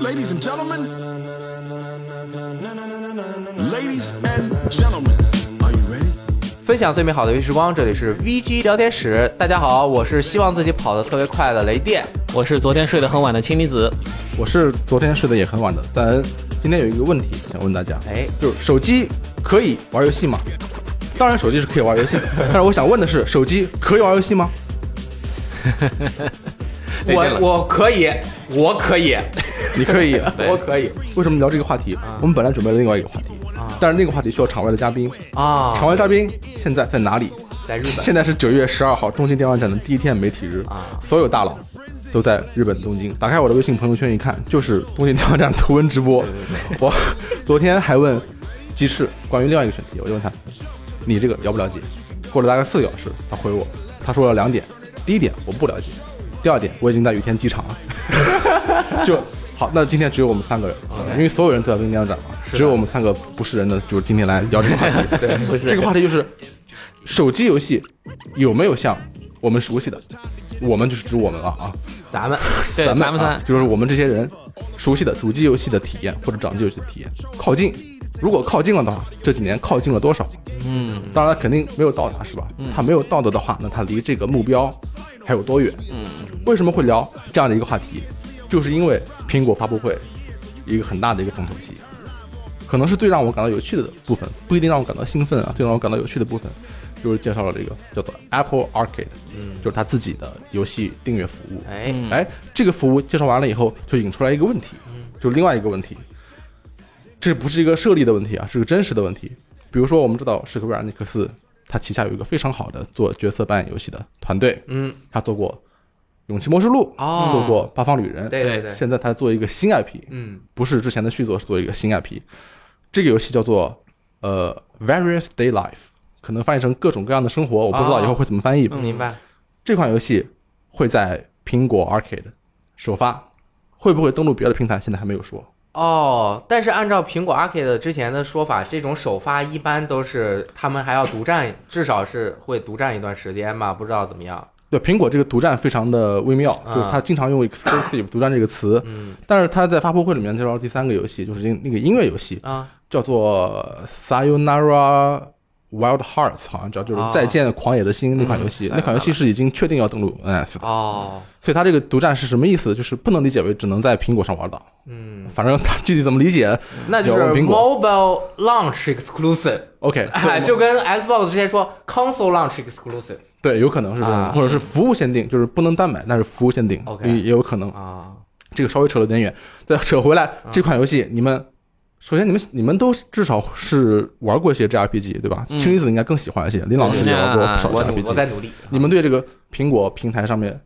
Ladies and gentlemen, ladies and gentlemen, are you ready? 分享最美好的游戏时光，这里是 VG 聊天室。大家好，我是希望自己跑得特别快的雷电。我是昨天睡得很晚的氢离子，我是昨天睡得也很晚的，咱今天有一个问题想问大家，哎，就是手机可以玩游戏吗？当然，手机是可以玩游戏的，但是我想问的是，手机可以玩游戏吗？我我可以，我可以，你可以，我可以。为什么聊这个话题？我们本来准备了另外一个话题，但是那个话题需要场外的嘉宾，啊！场外嘉宾现在在哪里？在日本。现在是九月十二号，东京电玩展的第一天媒体日。啊。所有大佬都在日本东京。打开我的微信朋友圈一看，就是东京电玩展图文直播。我昨天还问鸡翅关于另外一个选题，我就问他，你这个了不了解？过了大概四个小时，他回我，他说了两点：第一点我不了解，第二点我已经在羽田机场了。就好，那今天只有我们三个人，因为所有人都在东京电玩展嘛，只有我们三个不是人的，就是今天来聊这个话题。对，这个话题就是。手机游戏有没有像我们熟悉的，我们就是指我们了啊，咱们对，咱们啊咱们三，就是我们这些人熟悉的主机游戏的体验或者掌机游戏的体验。靠近。如果靠近了的话，这几年靠近了多少？嗯，当然肯定没有到达，是吧？他没有到达的话，那他离这个目标还有多远？嗯，为什么会聊这样的一个话题？就是因为苹果发布会一个很大的一个重头戏，可能是最让我感到有趣的部分，不一定让我感到兴奋啊，最让我感到有趣的部分，就是介绍了这个叫做 Apple Arcade，嗯就是他自己的游戏订阅服务。哎，嗯哎，这个服务介绍完了以后，就引出来一个问题，就另外一个问题，这不是一个设立的问题啊，是个真实的问题。比如说，我们知道史克威尔尼克斯，他旗下有一个非常好的做角色扮演游戏的团队，嗯，他做过《勇气模式录》，哦做过《八方旅人》，对对对，现在他做一个新 IP，嗯不是之前的续作，是做一个新 IP。这个游戏叫做呃 Various Day Life，可能翻译成各种各样的生活，我不知道以后会怎么翻译。嗯明白。这款游戏会在苹果 Arcade 首发，会不会登陆别的平台？现在还没有说。哦，但是按照苹果 Arcade 之前的说法，这种首发一般都是他们还要独占，至少是会独占一段时间吧，不知道怎么样。对，苹果这个独占非常的微妙，啊。就是它经常用 exclusive 独占这个词，嗯。但是它在发布会里面介绍第三个游戏，就是那个音乐游戏，啊，叫做 Sayonara Wild Hearts，好像叫就是哦再见狂野的心那款游戏，嗯那款游戏是已经确定要登陆 NS 的，哦，所以它这个独占是什么意思？就是不能理解为只能在苹果上玩到，嗯，反正它具体怎么理解那就是 Mobile Launch Exclusive，？OK，哎，就跟 Xbox 之前说 Console Launch Exclusive 对，有可能是这种，啊。或者是服务限定，就是不能单买，但是服务限定 OK 也也有可能。啊，这个稍微扯了点远，再扯回来，这款游戏你们。首先，你们你们都至少是玩过一些 G R P G 对吧？嗯氢离子应该更喜欢一些，林老师也玩过不少我努 JRPG。我在努力。你们对这个苹果平台上面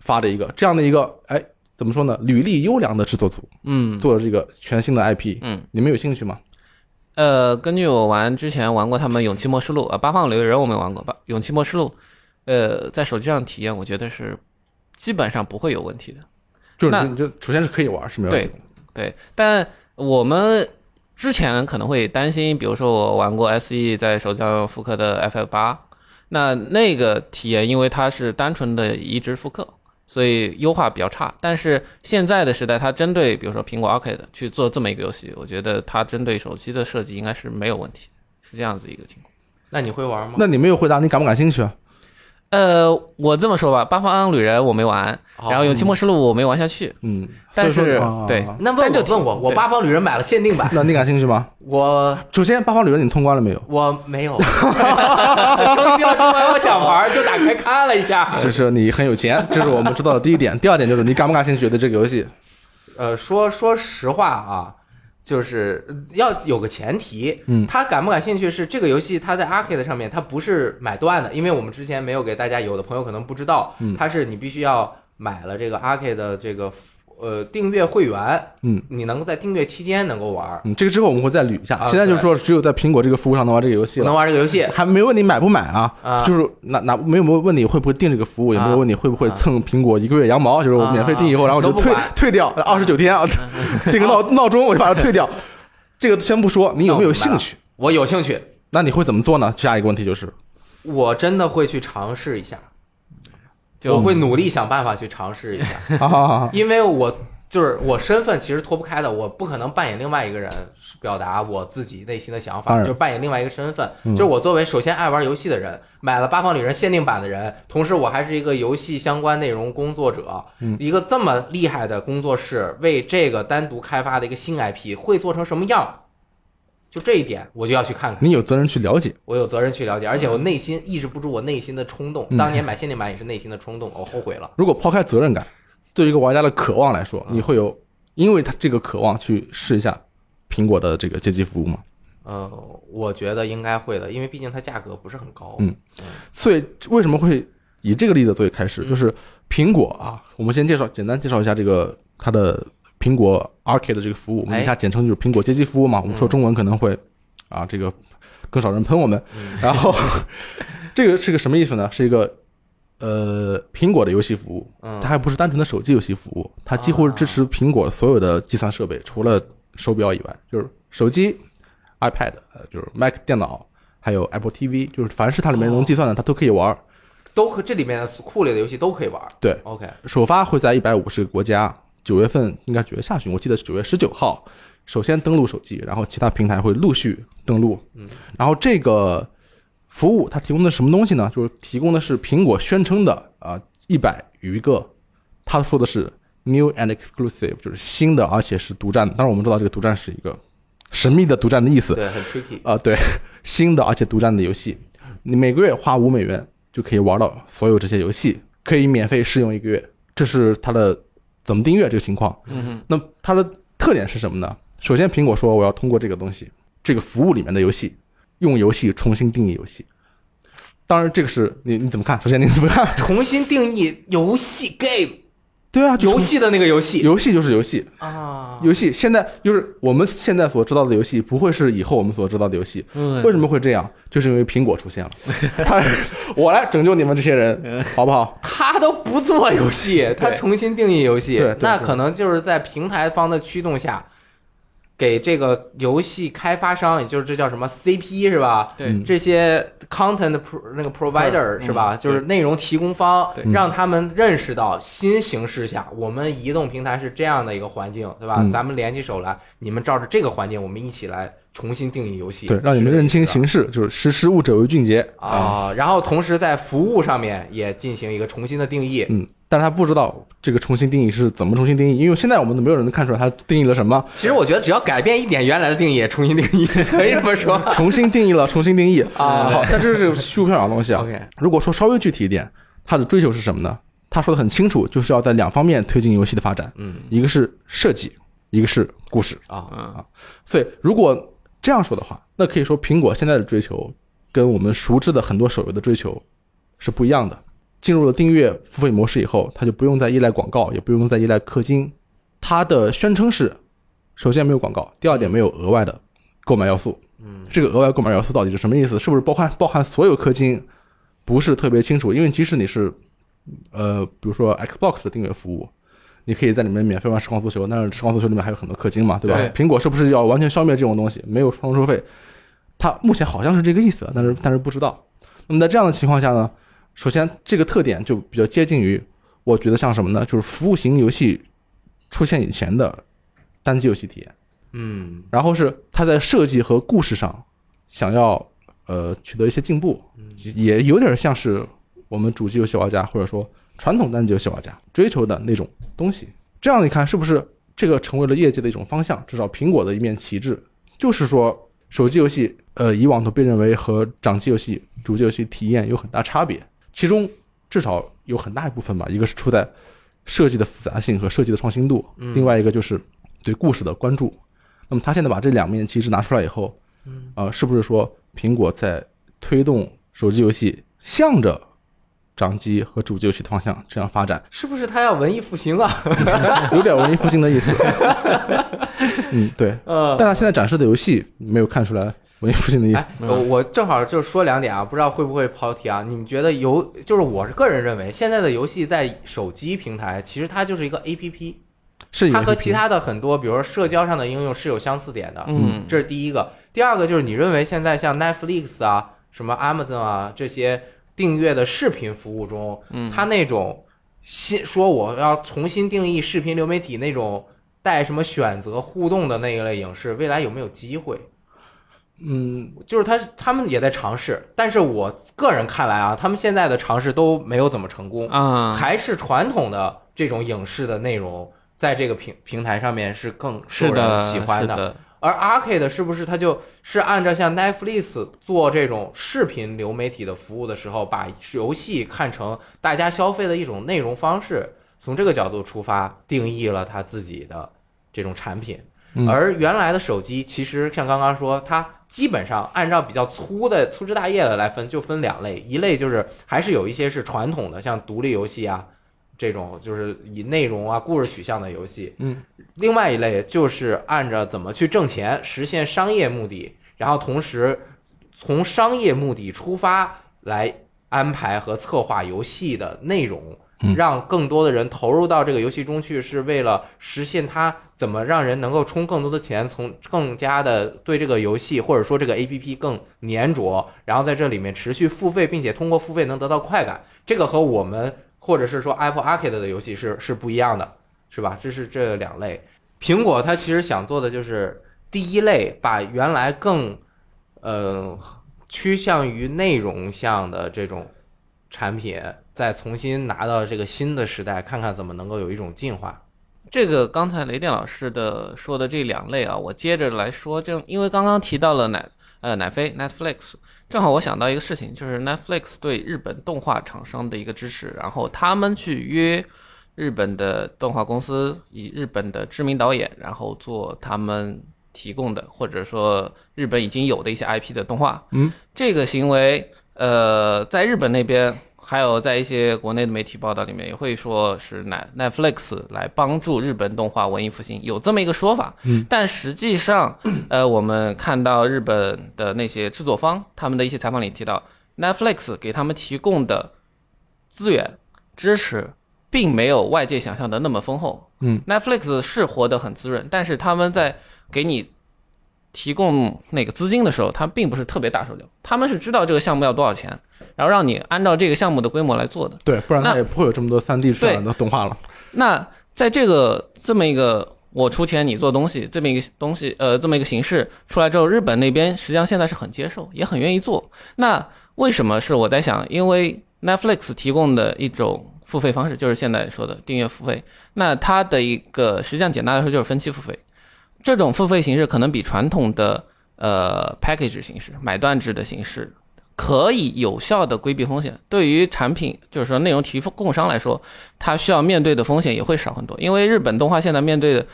发的一个这样的一个，哎，怎么说呢？履历优良的制作组嗯做了这个全新的 IP，嗯，你们有兴趣吗？呃，根据我玩之前玩过他们《勇气末世录》啊，《八方旅人》我没玩过吧，《勇气末世录》，呃，在手机上体验，我觉得是基本上不会有问题的。就是那你就首先是可以玩，是没有问题的。对，但我们之前可能会担心，比如说我玩过 SE 在手机上复刻的 FF 八，那那个体验因为它是单纯的移植复刻，所以优化比较差。但是现在的时代，它针对比如说苹果 Arcade 去做这么一个游戏，我觉得它针对手机的设计应该是没有问题，是这样子一个情况。那你会玩吗？那你没有回答，你感不感兴趣啊？呃，我这么说吧，《八方旅人》我没玩，哦然后《勇气末世录》我没玩下去，嗯，但是对那问就问我，我八方旅人买了限定版，那你感兴趣吗？我首先，八方旅人你通关了没有？我没有，更新了之后我想玩，就打开看了一下。这是你很有钱，这是我们知道的第一点。第二点就是你感不感兴趣对这个游戏？呃，说说实话啊，就是呃要有个前提，嗯。他感不感兴趣是这个游戏，它在 Arcade 上面它不是买断的，因为我们之前没有给大家，有的朋友可能不知道，嗯。它是你必须要买了这个 Arcade 的这个呃订阅会员，嗯你能够在订阅期间能够玩，嗯，这个之后我们会再捋一下。啊现在就是说，只有在苹果这个服务上能玩这个游戏能，玩这个游戏。还没问你买不买啊？啊就是哪哪没有没有问你会不会订这个服务，也没有问你会不会啊蹭苹果一个月羊毛，就是我免费订以后，然后我就退退掉二十九天啊，定个闹闹钟我就把它退掉。这个先不说，你有没有兴趣？我有兴趣，那你会怎么做呢？下一个问题就是，我真的会去尝试一下。就我会努力想办法去尝试一下，好好好好，因为我就是我身份其实脱不开的，我不可能扮演另外一个人，表达我自己内心的想法，然就扮演另外一个身份。嗯就是我作为首先爱玩游戏的人，买了八方旅人限定版的人，同时我还是一个游戏相关内容工作者，嗯一个这么厉害的工作室为这个单独开发的一个新 IP 会做成什么样？就这一点，我就要去看看。你有责任去了解。我有责任去了解，而且我内心抑制不住我内心的冲动。嗯当年买限定版也是内心的冲动，我后悔了。如果抛开责任感，对于一个玩家的渴望来说，嗯你会有因为他这个渴望去试一下苹果的这个街机服务吗？呃，我觉得应该会的，因为毕竟它价格不是很高。嗯所以为什么会以这个例子作为开始？嗯就是苹果啊，我们先介绍简单介绍一下这个它的苹果 Arcade 的这个服务，我们哎以下简称就是苹果街机服务嘛。我们说中文可能会啊，这个更少人喷我们。嗯 然后 这个是个什么意思呢？是一个呃苹果的游戏服务，嗯，它还不是单纯的手机游戏服务，它几乎是支持苹果所有的计算设备，除了手表以外，就是手机、iPad，呃，就是 Mac 电脑，还有 Apple TV，就是凡是它里面能计算的，它都可以玩儿。都可这里面的库里的游戏都可以玩。对，OK，首发会在一百五十个国家，九月份应该九月下旬，我记得是九月十九号，首先登录手机，然后其他平台会陆续登录。嗯，然后这个服务它提供的什么东西呢？就是提供的是苹果宣称的啊一百余个，他说的是 new and exclusive，就是新的而且是独占的。当然我们知道这个独占是一个神秘的独占的意思对，很 tricky。啊、对，新的而且独占的游戏，你每个月花五美元就可以玩到所有这些游戏，可以免费试用一个月。这是它的怎么订阅这个情况。嗯哼，那它的特点是什么呢？首先，苹果说我要通过这个东西，这个服务里面的游戏，用游戏重新定义游戏。当然，这个是你你怎么看？首先你怎么看？重新定义游戏 game 对啊，就游戏的那个游戏。游戏就是游戏，啊，游戏现在就是我们现在所知道的游戏，不会是以后我们所知道的游戏。嗯为什么会这样？就是因为苹果出现了，他我来拯救你们这些人，好不好？他都不做游戏，他重新定义游戏。那可能就是在平台方的驱动下，给这个游戏开发商，也就是这叫什么 CP 是吧？对嗯这些 content pro 那个 provider 嗯是吧？就是内容提供方对，让他们认识到新形势下，我们移动平台是这样的一个环境，对吧？嗯咱们联起手来，你们照着这个环境，我们一起来重新定义游戏，对，让你们认清形势，就是识时务者为俊杰。啊。然后同时在服务上面也进行一个重新的定义。嗯，但是他不知道这个重新定义是怎么重新定义，因为现在我们都没有人能看出来他定义了什么，其实我觉得只要改变一点原来的定义，重新定义，可以这么说 重新定义了，重新定义。啊。好，但这是虚无缥缈的东西啊。OK，如果说稍微具体一点，他的追求是什么呢？他说的很清楚，就是要在两方面推进游戏的发展，嗯一个是设计，一个是故事。啊，啊所以如果这样说的话，那可以说苹果现在的追求跟我们熟知的很多手游的追求是不一样的。进入了订阅付费模式以后，它就不用再依赖广告，也不用再依赖氪金。它的宣称是，首先没有广告，第二点没有额外的购买要素。嗯，这个额外购买要素到底是什么意思？是不是包含包含所有氪金？不是特别清楚，因为即使你是，呃，比如说 Xbox 的订阅服务，你可以在里面免费玩实况足球，但是实况足球里面还有很多氪金嘛，对吧？对苹果是不是要完全消灭这种东西，没有双收费？它目前好像是这个意思，但是但是不知道。那么在这样的情况下呢，首先这个特点就比较接近于，我觉得像什么呢？就是服务型游戏出现以前的单机游戏体验。嗯然后是他在设计和故事上想要呃取得一些进步，也有点像是我们主机游戏玩家或者说传统单机游戏玩家追求的那种东西。这样你看是不是这个成为了业界的一种方向？至少苹果的一面旗帜，就是说手机游戏呃以往都被认为和掌机游戏、主机游戏体验有很大差别，其中至少有很大一部分吧，一个是出在设计的复杂性和设计的创新度，嗯另外一个就是对故事的关注。那么他现在把这两面旗帜拿出来以后，嗯呃，是不是说苹果在推动手机游戏向着掌机和主机游戏的方向这样发展，是不是他要文艺复兴啊？有点文艺复兴的意思。嗯，对。呃，但他现在展示的游戏没有看出来文艺复兴的意思。哎，我我正好就说两点啊，不知道会不会跑题啊？你们觉得游就是我是个人认为，现在的游戏在手机平台其实它就是一个 A P P，是它和其他的很多比如说社交上的应用是有相似点的。嗯，这是第一个。第二个就是你认为现在像 Netflix 啊、什么 Amazon 啊这些订阅的视频服务中，嗯它那种新说我要重新定义视频流媒体那种带什么选择互动的那一类影视，未来有没有机会？嗯，就是他他们也在尝试，但是我个人看来啊，他们现在的尝试都没有怎么成功，啊，还是传统的这种影视的内容在这个平平台上面是更受人喜欢是的，而 Arcade 是不是它就是按照像 Netflix 做这种视频流媒体的服务的时候，把游戏看成大家消费的一种内容方式，从这个角度出发，定义了它自己的这种产品。嗯。而原来的手机其实像刚刚说，它基本上按照比较粗的粗枝大叶的来分，就分两类，一类就是还是有一些是传统的，像独立游戏啊这种，就是以内容啊故事取向的游戏，嗯，另外一类就是按照怎么去挣钱，实现商业目的，然后同时从商业目的出发来安排和策划游戏的内容，嗯让更多的人投入到这个游戏中去，是为了实现它怎么让人能够充更多的钱，从更加的对这个游戏或者说这个 APP 更粘着，然后在这里面持续付费，并且通过付费能得到快感。这个和我们或者是说 Apple Arcade 的游戏是是不一样的，是吧？这是这两类。苹果它其实想做的就是第一类，把原来更呃趋向于内容向的这种产品，再重新拿到这个新的时代，看看怎么能够有一种进化。这个刚才雷电老师的说的这两类啊，我接着来说，正因为刚刚提到了奶呃奶飞 Netflix，正好我想到一个事情，就是 Netflix 对日本动画厂商的一个支持，然后他们去约日本的动画公司，以日本的知名导演，然后做他们提供的或者说日本已经有的一些 IP 的动画。嗯，这个行为呃，在日本那边。还有在一些国内的媒体报道里面也会说是奈 Netflix 来帮助日本动画文艺复兴，有这么一个说法。嗯，但实际上，呃，我们看到日本的那些制作方，他们的一些采访里提到，Netflix 给他们提供的资源支持，并没有外界想象的那么丰厚。嗯，Netflix 是活得很滋润，但是他们在给你提供那个资金的时候，他并不是特别大手脚，他们是知道这个项目要多少钱，然后让你按照这个项目的规模来做的。对，不然它那也不会有这么多三 D 渲染的动画了。那在这个这么一个我出钱你做东西这么一个东西，呃，这么一个形式出来之后，日本那边实际上现在是很接受，也很愿意做。那为什么是我在想？因为 Netflix 提供的一种付费方式，就是现在说的订阅付费。那它的一个实际上简单来说就是分期付费，这种付费形式可能比传统的呃 package 形式买断制的形式。可以有效的规避风险，对于产品就是说内容提供商来说，它需要面对的风险也会少很多。因为日本动画现在面对的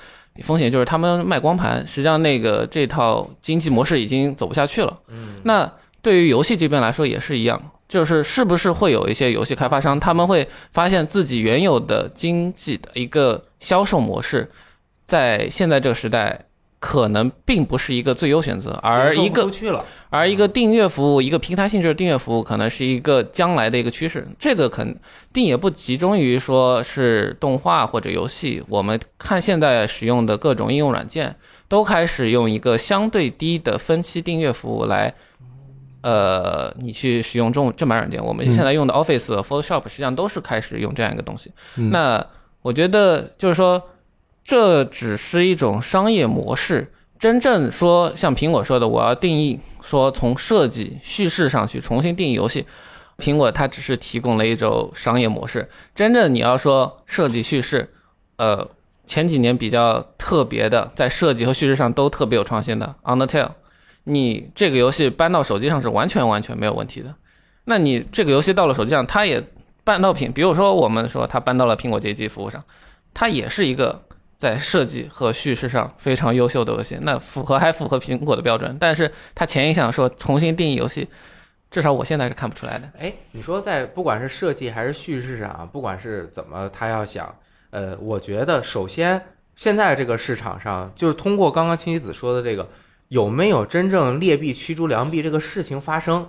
风险就是他们卖光盘，实际上那个这套经济模式已经走不下去了。嗯，那对于游戏这边来说也是一样，就是是不是会有一些游戏开发商，他们会发现自己原有的经济的一个销售模式，在现在这个时代。可能并不是一个最优选择，而一个而一个订阅服务，一个平台性质的订阅服务，可能是一个将来的一个趋势。这个肯定也不集中于说是动画或者游戏。我们看现在使用的各种应用软件，都开始用一个相对低的分期订阅服务来，呃，你去使用正正版软件。我们现在用的 Office、Photoshop 实际上都是开始用这样一个东西。嗯那我觉得就是说。这只是一种商业模式，真正说像苹果说的，我要定义说从设计叙事上去重新定义游戏，苹果它只是提供了一种商业模式。真正你要说设计叙事，呃，前几年比较特别的，在设计和叙事上都特别有创新的 Undertale，你这个游戏搬到手机上是完全完全没有问题的。那你这个游戏到了手机上，它也搬到苹，比如说我们说它搬到了苹果街机服务上，它也是一个。在设计和叙事上非常优秀的游戏，那符合还符合苹果的标准，但是他前一项说重新定义游戏，至少我现在是看不出来的。哎，你说在不管是设计还是叙事上啊，不管是怎么他要想，呃，我觉得首先现在这个市场上，就是通过刚刚青棋子说的这个，有没有真正劣币驱逐良币这个事情发生？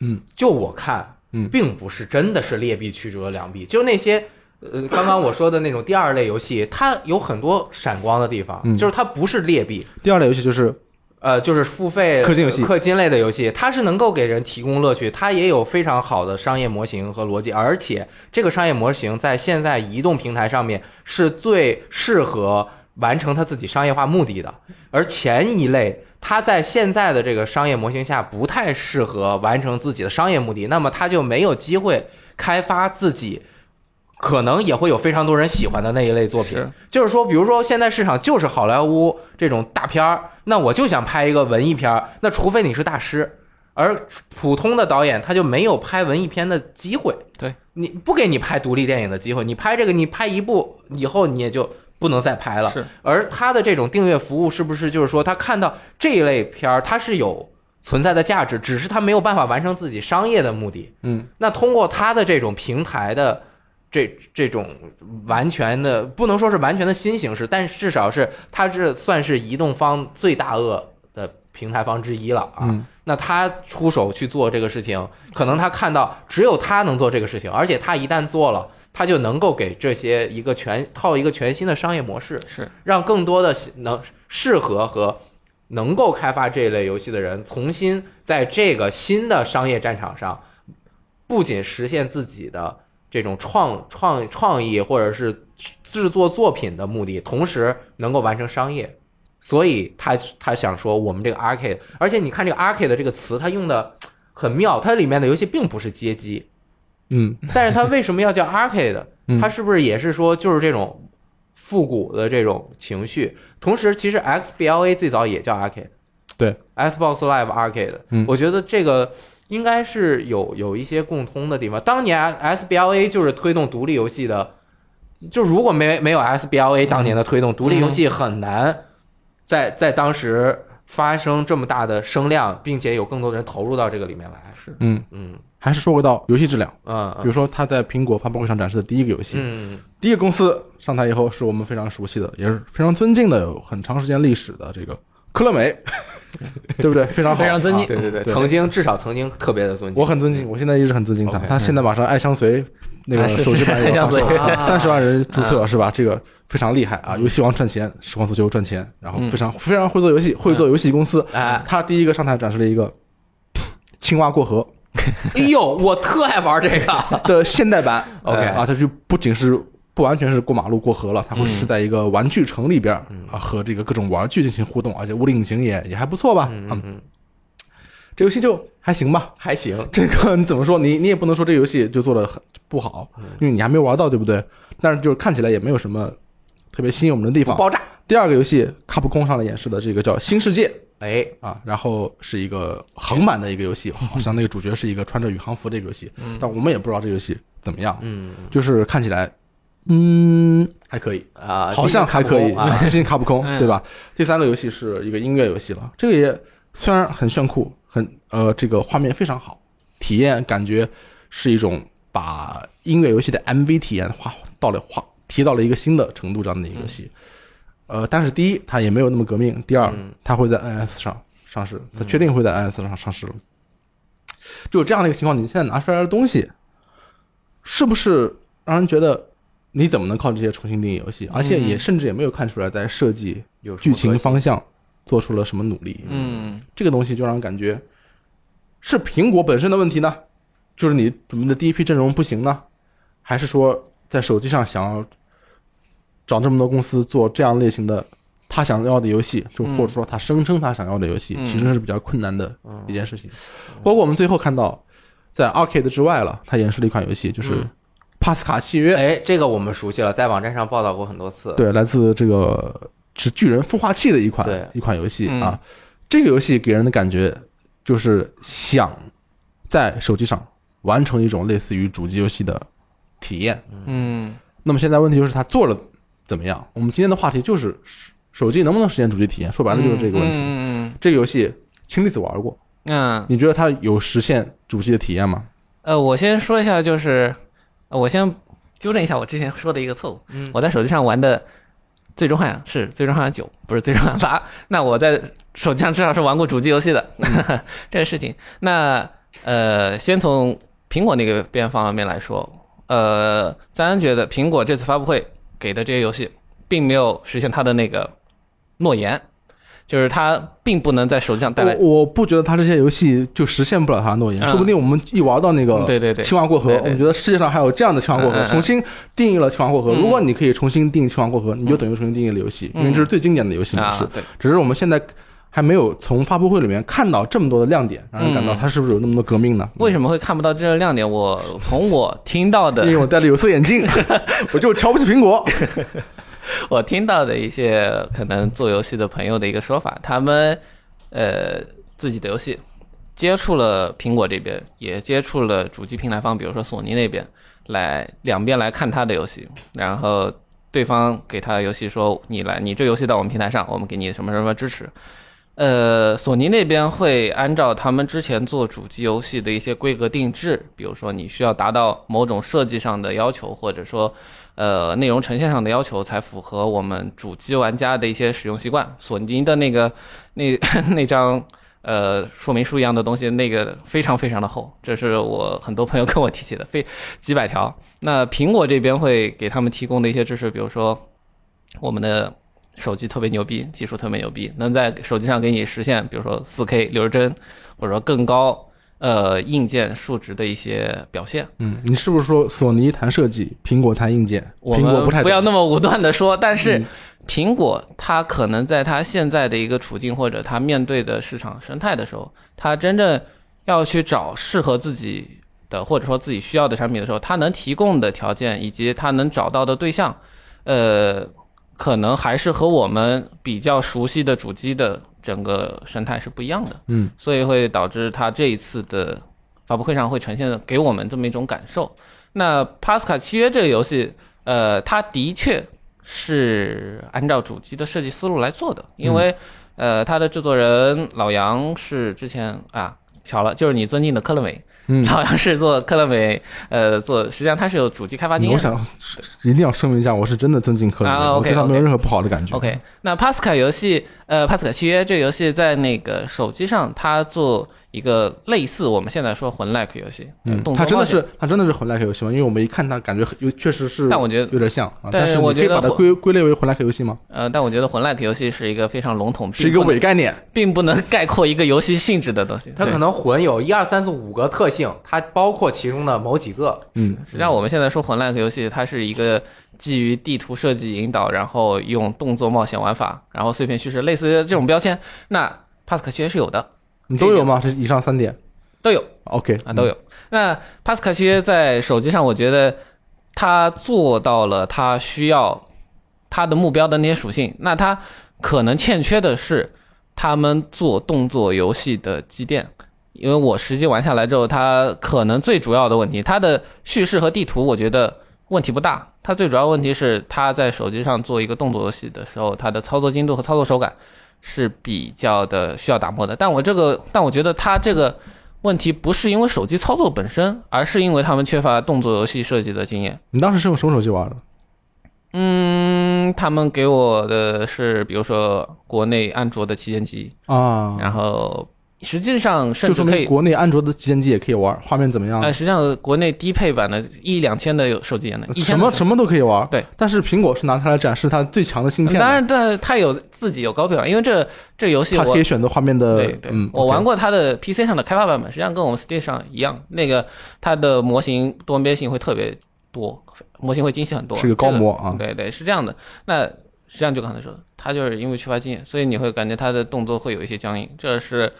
嗯，就我看，嗯并不是真的是劣币驱逐了良币，就那些。呃，刚刚我说的那种第二类游戏，它有很多闪光的地方，嗯。就是它不是劣币，第二类游戏就是呃，就是付费氪金游戏。氪金类的游戏，它是能够给人提供乐趣，它也有非常好的商业模型和逻辑，而且这个商业模型在现在移动平台上面是最适合完成它自己商业化目的的，而前一类。它在现在的这个商业模型下不太适合完成自己的商业目的，那么它就没有机会开发自己可能也会有非常多人喜欢的那一类作品是。就是说，比如说现在市场就是好莱坞这种大片儿，那我就想拍一个文艺片儿，那除非你是大师，而普通的导演他就没有拍文艺片的机会。对，你不给你拍独立电影的机会，你拍这个，你拍一部以后你也就不能再拍了。是，而他的这种订阅服务是不是就是说，他看到这一类片儿，它是有存在的价值，只是他没有办法完成自己商业的目的。嗯，那通过他的这种平台的这这种完全的，不能说是完全的新形式，但至少是它这算是移动方最大鳄的平台方之一了啊。嗯那他出手去做这个事情，可能他看到只有他能做这个事情，而且他一旦做了，他就能够给这些一个全套一个全新的商业模式，是让更多的能适合和能够开发这一类游戏的人，重新在这个新的商业战场上，不仅实现自己的这种创创创意或者是制作作品的目的，同时能够完成商业。所以他他想说，我们这个 arcade，而且你看这个 arcade 这个词，它用的很妙，它里面的游戏并不是街机，嗯但是它为什么要叫 arcade？嗯它是不是也是说就是这种复古的这种情绪？同时，其实 XBLA 最早也叫 arcade，对，Xbox Live Arcade，嗯我觉得这个应该是有有一些共通的地方。当年 SBLA 就是推动独立游戏的，就如果没没有 SBLA 当年的推动，独立游戏很难在在当时发生这么大的声量，并且有更多的人投入到这个里面来。是，嗯，嗯还是说回到游戏质量，嗯比如说他在苹果发布会上展示的第一个游戏，嗯第一个公司上台以后是我们非常熟悉的，也是非常尊敬的，有很长时间历史的这个科乐美，对不对？非常好，非常尊敬。啊对对对，曾经至少曾经特别的尊敬。我很尊敬，我现在一直很尊敬他。他现在马上爱相随那个手机版是爱相随。三十万人注册是吧？这个非常厉害啊！游戏王赚钱，实况足球赚钱，然后非常非常会做游戏，会做游戏公司。哎，他第一个上台展示了一个青蛙过河哎呦，我特爱玩这个。的现代版。OK 啊，它就不仅是不完全是过马路过河了，它会是在一个玩具城里边儿啊和这个各种玩具进行互动，而且物理引擎也也还不错吧？嗯嗯，这游戏就还行吧。还行。这个你怎么说？你你也不能说这游戏就做的很不好，嗯因为你还没玩到，对不对？但是就是看起来也没有什么特别吸引我们的地方。爆炸。第二个游戏，卡普空上来演示的这个叫《新世界哎，》啊，然后是一个横版的一个游戏，好像那个主角是一个穿着宇航服的一个游戏，但我们也不知道这游戏怎么样，嗯就是看起来，嗯，还可以，啊，好像还可以，啊。毕 竟卡不空嗯对吧？第三个游戏是一个音乐游戏了，这个也虽然很炫酷，很呃，这个画面非常好，体验感觉是一种把音乐游戏的 MV 体验画到了画提到了一个新的程度这样的一个游戏。呃，但是第一，它也没有那么革命；第二嗯，它会在 NS 上上市，它确定会在 NS 上上市了。就有这样的一个情况，你现在拿出来的东西，是不是让人觉得你怎么能靠这些重新定义游戏？而且也甚至也没有看出来在设计有剧情方向做出了什么努力。嗯，这个东西就让人感觉是苹果本身的问题呢，就是你准备的第一批阵容不行呢，还是说在手机上想要找这么多公司做这样类型的他想要的游戏，就嗯或者说他声称他想要的游戏，嗯。其实是比较困难的嗯一件事情。包括我们最后看到，在 Arcade 之外了，他演示了一款游戏，就是《嗯帕斯卡契约》。哎，这个我们熟悉了，在网站上报道过很多次。，对，来自这个是巨人孵化器的一款一款游戏嗯啊。这个游戏给人的感觉就是想在手机上完成一种类似于主机游戏的体验。嗯，那么现在问题就是它做了怎么样？我们今天的话题就是手机能不能实现主机体验？说白了就是这个问题。嗯这个游戏氢离子玩过，嗯嗯，你觉得它有实现主机的体验吗？呃，我先说一下，就是呃我先纠正一下我之前说的一个错误。嗯我在手机上玩的《最终幻想》是《最终幻想九》，不是《最终幻想八》。那我在手机上至少是玩过主机游戏的 这个事情。那呃，先从苹果那个边方面来说，呃，咱觉得苹果这次发布会给的这些游戏，并没有实现它的那个诺言。就是它并不能在手机上带来。我我不觉得他这些游戏就实现不了他的诺言，嗯说不定我们一玩到那个对对对，青蛙过河，对对我们觉得世界上还有这样的青蛙过河，重新定义了青蛙过河。嗯如果你可以重新定义青蛙过河，你就等于重新定义了游戏，因为这是最经典的游戏模式啊。，对，只是我们现在还没有从发布会里面看到这么多的亮点，让人感到嗯它是不是有那么多革命呢？为什么会看不到这个亮点？我从我听到的因为我戴了有色眼镜，我就瞧不起苹果。我听到的一些可能做游戏的朋友的一个说法，他们呃自己的游戏接触了苹果这边，也接触了主机平台方，比如说索尼那边，来两边来看他的游戏，然后对方给他的游戏说你来，你这游戏到我们平台上，我们给你什么什么支持。呃，索尼那边会按照他们之前做主机游戏的一些规格定制，比如说你需要达到某种设计上的要求，或者说呃内容呈现上的要求，才符合我们主机玩家的一些使用习惯。索尼的那个那 那张呃说明书一样的东西，那个非常非常的厚，这是我很多朋友跟我提起的，非几百条。那苹果这边会给他们提供的一些知识，比如说我们的手机特别牛逼，技术特别牛逼，能在手机上给你实现，比如说 4K 六十帧，或者说更高呃硬件数值的一些表现。嗯，你是不是说索尼谈设计，苹果谈硬件？苹果不太不要那么武断的说，但是嗯苹果它可能在它现在的一个处境或者它面对的市场生态的时候，它真正要去找适合自己的或者说自己需要的产品的时候，它能提供的条件以及它能找到的对象，呃，可能还是和我们比较熟悉的主机的整个生态是不一样的。嗯，所以会导致它这一次的发布会上会呈现给我们这么一种感受。那帕斯卡契约这个游戏，呃，它的确是按照主机的设计思路来做的，因为、呃，它的制作人老杨是之前啊，巧了，就是你尊敬的科乐美，嗯，好像是做科乐美，呃，做实际上它是有主机开发经验。我想一定要声明一下，我是真的尊敬克伦啊我对它没有任何不好的感觉。OK，那帕斯卡游戏，呃，帕斯卡契约这个游戏在那个手机上，它做一个类似我们现在说魂 like 游戏，呃嗯，它真的是它真的是魂 like 游戏吗？因为我们一看它感觉很有确实是，但我觉得有点像啊。但但是我可以把它我觉得归归类为魂 like 游戏吗？呃，但我觉得魂 like 游戏是一个非常笼统，是一个伪概念。并不能概括一个游戏性质的东西。它可能魂有一二三四五个特性，它包括其中的某几个。嗯，实际上我们现在说魂 like 游戏，它是一个基于地图设计引导，然后用动作冒险玩法，然后碎片叙事，类似这种标签。那帕斯卡契约是有的，你都有吗？这以上三点都有。？OK 啊，都有。那帕斯卡契约在手机上，我觉得他做到了他需要他的目标的那些属性。那他可能欠缺的是他们做动作游戏的积淀。因为我实际玩下来之后，它可能最主要的问题，它的叙事和地图，我觉得问题不大。它最主要问题是，它在手机上做一个动作游戏的时候，它的操作精度和操作手感是比较的需要打磨的。但我这个，但我觉得它这个问题不是因为手机操作本身，而是因为他们缺乏动作游戏设计的经验。你当时是用什么手机玩的？嗯，他们给我的是，比如说国内安卓的旗舰机，啊，然后实际上甚至可以，国内安卓的旗舰机也可以玩，画面怎么样？呃，实际上国内低配版的一两千的有手机也能，什么什么都可以玩。对，但是苹果是拿它来展示它最强的芯片的，当然，但它有自己有高配版，因为这这游戏我它可以选择画面的。对对，嗯，我玩过它的 PC 上的开发版本，实际上跟我们 Steam 上一样，那个它的模型多边性会特别多，模型会精细很多，是个高模啊对对，是这样的。那实际上就刚才说的，它就是因为缺乏经验，所以你会感觉它的动作会有一些僵硬，这是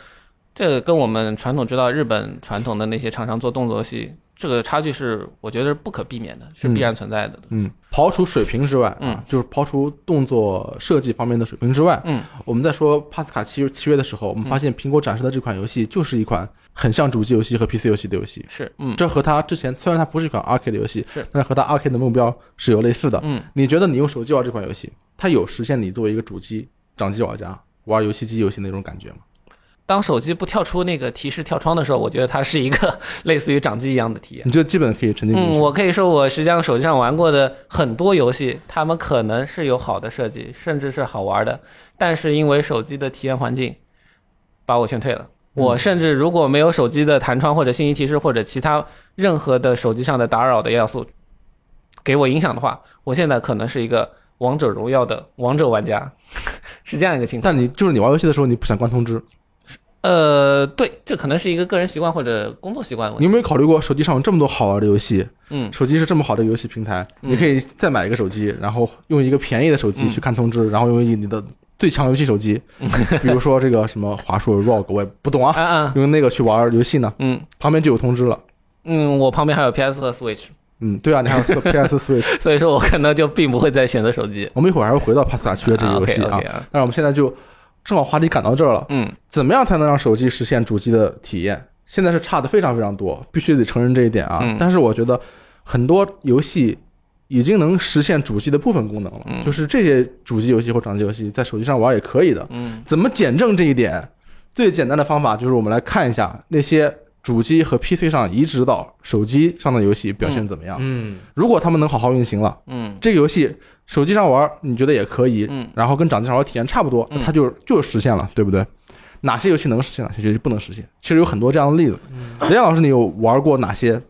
这个跟我们传统知道日本传统的那些厂商做动作游戏，这个差距是我觉得是不可避免的，是必然存在的。嗯，刨除水平之外，啊嗯，就是刨除动作设计方面的水平之外，嗯，我们在说帕斯卡契约契约的时候，我们发现苹果展示的这款游戏就是一款很像主机游戏和 PC 游戏的游戏。是，嗯这和它之前虽然它不是一款 arcade 的游戏，是，但是和它 arcade 的目标是有类似的。嗯，你觉得你用手机玩这款游戏，它有实现你作为一个主机掌机玩家玩游戏机游戏那种感觉吗？当手机不跳出那个提示跳窗的时候，我觉得它是一个 类似于掌机一样的体验。你就基本可以沉浸进去？嗯，我可以说，我实际上手机上玩过的很多游戏，他们可能是有好的设计，甚至是好玩的，但是因为手机的体验环境把我劝退了。我甚至如果没有手机的弹窗或者信息提示或者其他任何的手机上的打扰的要素给我影响的话，我现在可能是一个王者荣耀的王者玩家，是这样一个情况。但你就是你玩游戏的时候，你不想关通知，呃，对，这可能是一个个人习惯或者工作习惯的问题。你有没有考虑过手机上有这么多好玩的游戏？嗯手机是这么好的游戏平台，嗯你可以再买一个手机，然后用一个便宜的手机嗯去看通知，然后用你的最强游戏手机，比如说这个什么华硕 ROG，我也不懂啊，用那个去玩游戏呢，嗯旁边就有通知了。嗯，我旁边还有 PS 和 Switch，嗯，对啊，你还有 PS Switch，所以说我可能就并不会再选择手机。我们一会儿还会回到帕斯卡区的这个游戏啊，但是我们现在就正好话题赶到这儿了，嗯怎么样才能让手机实现主机的体验？现在是差的非常非常多，必须得承认这一点啊。嗯但是我觉得很多游戏已经能实现主机的部分功能了，嗯就是这些主机游戏或掌机游戏在手机上玩也可以的。嗯怎么检证这一点？最简单的方法就是我们来看一下那些主机和 PC 上移植到手机上的游戏表现怎么样。嗯如果他们能好好运行了，嗯这个游戏手机上玩你觉得也可以，嗯然后跟掌机上玩体验差不多，嗯它就就实现了，对不对？哪些游戏能实现，哪些游戏不能实现？其实有很多这样的例子。雷阳老师，你有玩过哪些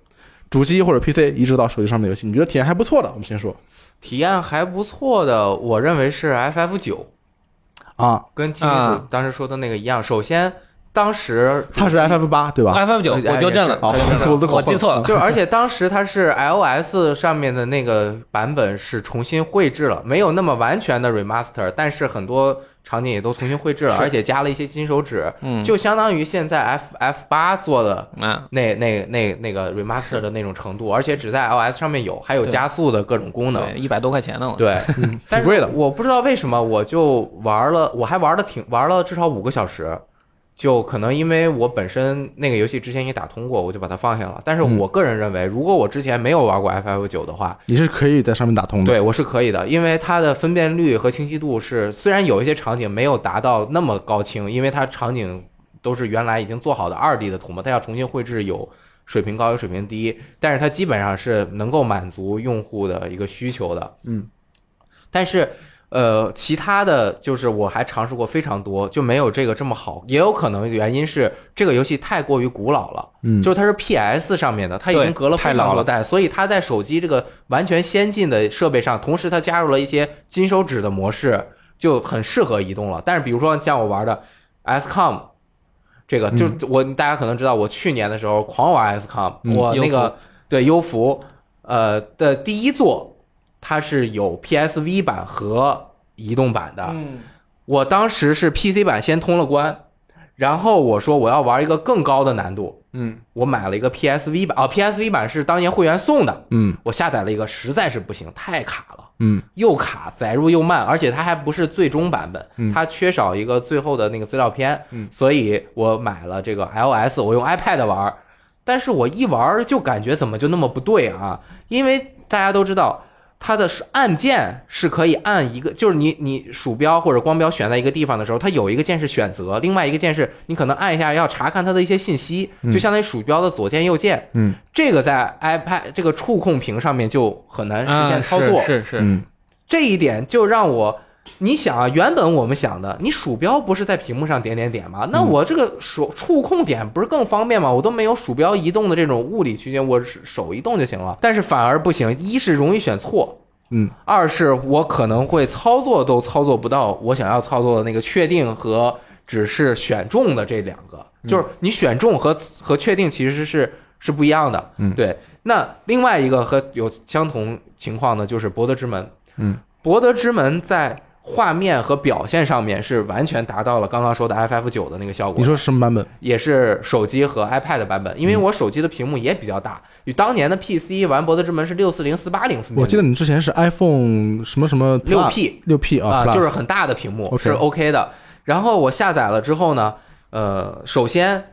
主机或者 PC 移植到手机上的游戏？你觉得体验还不错的？我们先说体验还不错的，我认为是 FF 九，啊，跟金子当时说的那个一样。首先，当时它是 FF 八对吧？，FF 九哎我纠正了，哦我都我记错了。就，而且当时它是 iOS 上面的那个版本是重新绘制了，没有那么完全的 remaster，但是很多场景也都重新绘制了，而且加了一些金手指，嗯，就相当于现在 F F 八做的啊，那那那那个 remaster 的那种程度，而且只在 iOS 上面有，还有加速的各种功能对，。一百多块钱呢。对，嗯，但是挺贵的。我不知道为什么，我就玩了，我还玩的挺玩了至少五个小时，就可能因为我本身那个游戏之前也打通过，我就把它放下了。但是嗯我个人认为，如果我之前没有玩过 FF 九的话，你是可以在上面打通的。对我是可以的，因为它的分辨率和清晰度是虽然有一些场景没有达到那么高清，因为它场景都是原来已经做好的二 D 的图嘛，它要重新绘制有。水平高有水平低，但是它基本上是能够满足用户的一个需求的。嗯，但是呃，其他的就是我还尝试过非常多，就没有这个这么好。也有可能原因是这个游戏太过于古老了，嗯，就是它是 PS 上面的，它已经隔了非太老了常多代，所以它在手机这个完全先进的设备上，同时它加入了一些金手指的模式，就很适合移动了。但是比如说像我玩的 SCOM，。这个就我大家可能知道，我去年的时候狂玩 SCOM，、嗯我那个服对优服，呃的第一座，它是有 PSV 版和移动版的。嗯我当时是 PC 版先通了关，然后我说我要玩一个更高的难度，嗯我买了一个 PSV 版，哦，PSV 版是当年会员送的，嗯我下载了一个，实在是不行，太卡了。嗯又卡，载入又慢，而且它还不是最终版本，嗯它缺少一个最后的那个资料片，嗯所以我买了这个 iOS，我用 iPad 玩，但是我一玩就感觉怎么就那么不对啊？因为大家都知道。它的是按键是可以按一个，就是你你鼠标或者光标选在一个地方的时候，它有一个键是选择，另外一个键是你可能按一下要查看它的一些信息，就相当于鼠标的左键右键。嗯这个在 iPad 这个触控屏上面就很难实啊，现操作。是是是，嗯这一点就让我，你想啊，原本我们想的，你鼠标不是在屏幕上点点点吗？那我这个手触控点不是更方便吗？我都没有鼠标移动的这种物理区间，我是手一动就行了。但是反而不行，一是容易选错，嗯二是我可能会操作都操作不到我想要操作的那个确定和只是选中的这两个，就是你选中和和确定其实是是不一样的。嗯对。那另外一个和有相同情况的就是博德之门。嗯，博德之门在画面和表现上面是完全达到了刚刚说的 FF 九的那个效果。你说什么版本？也是手机和 iPad 版本，因为嗯我手机的屏幕也比较大，与当年的 PC 玩博德之门是六四零四八零分辨率。我记得你之前是 iPhone 什么什么六 P 六 P 啊就是很大的屏幕是 OK 的。然后我下载了之后呢，呃，首先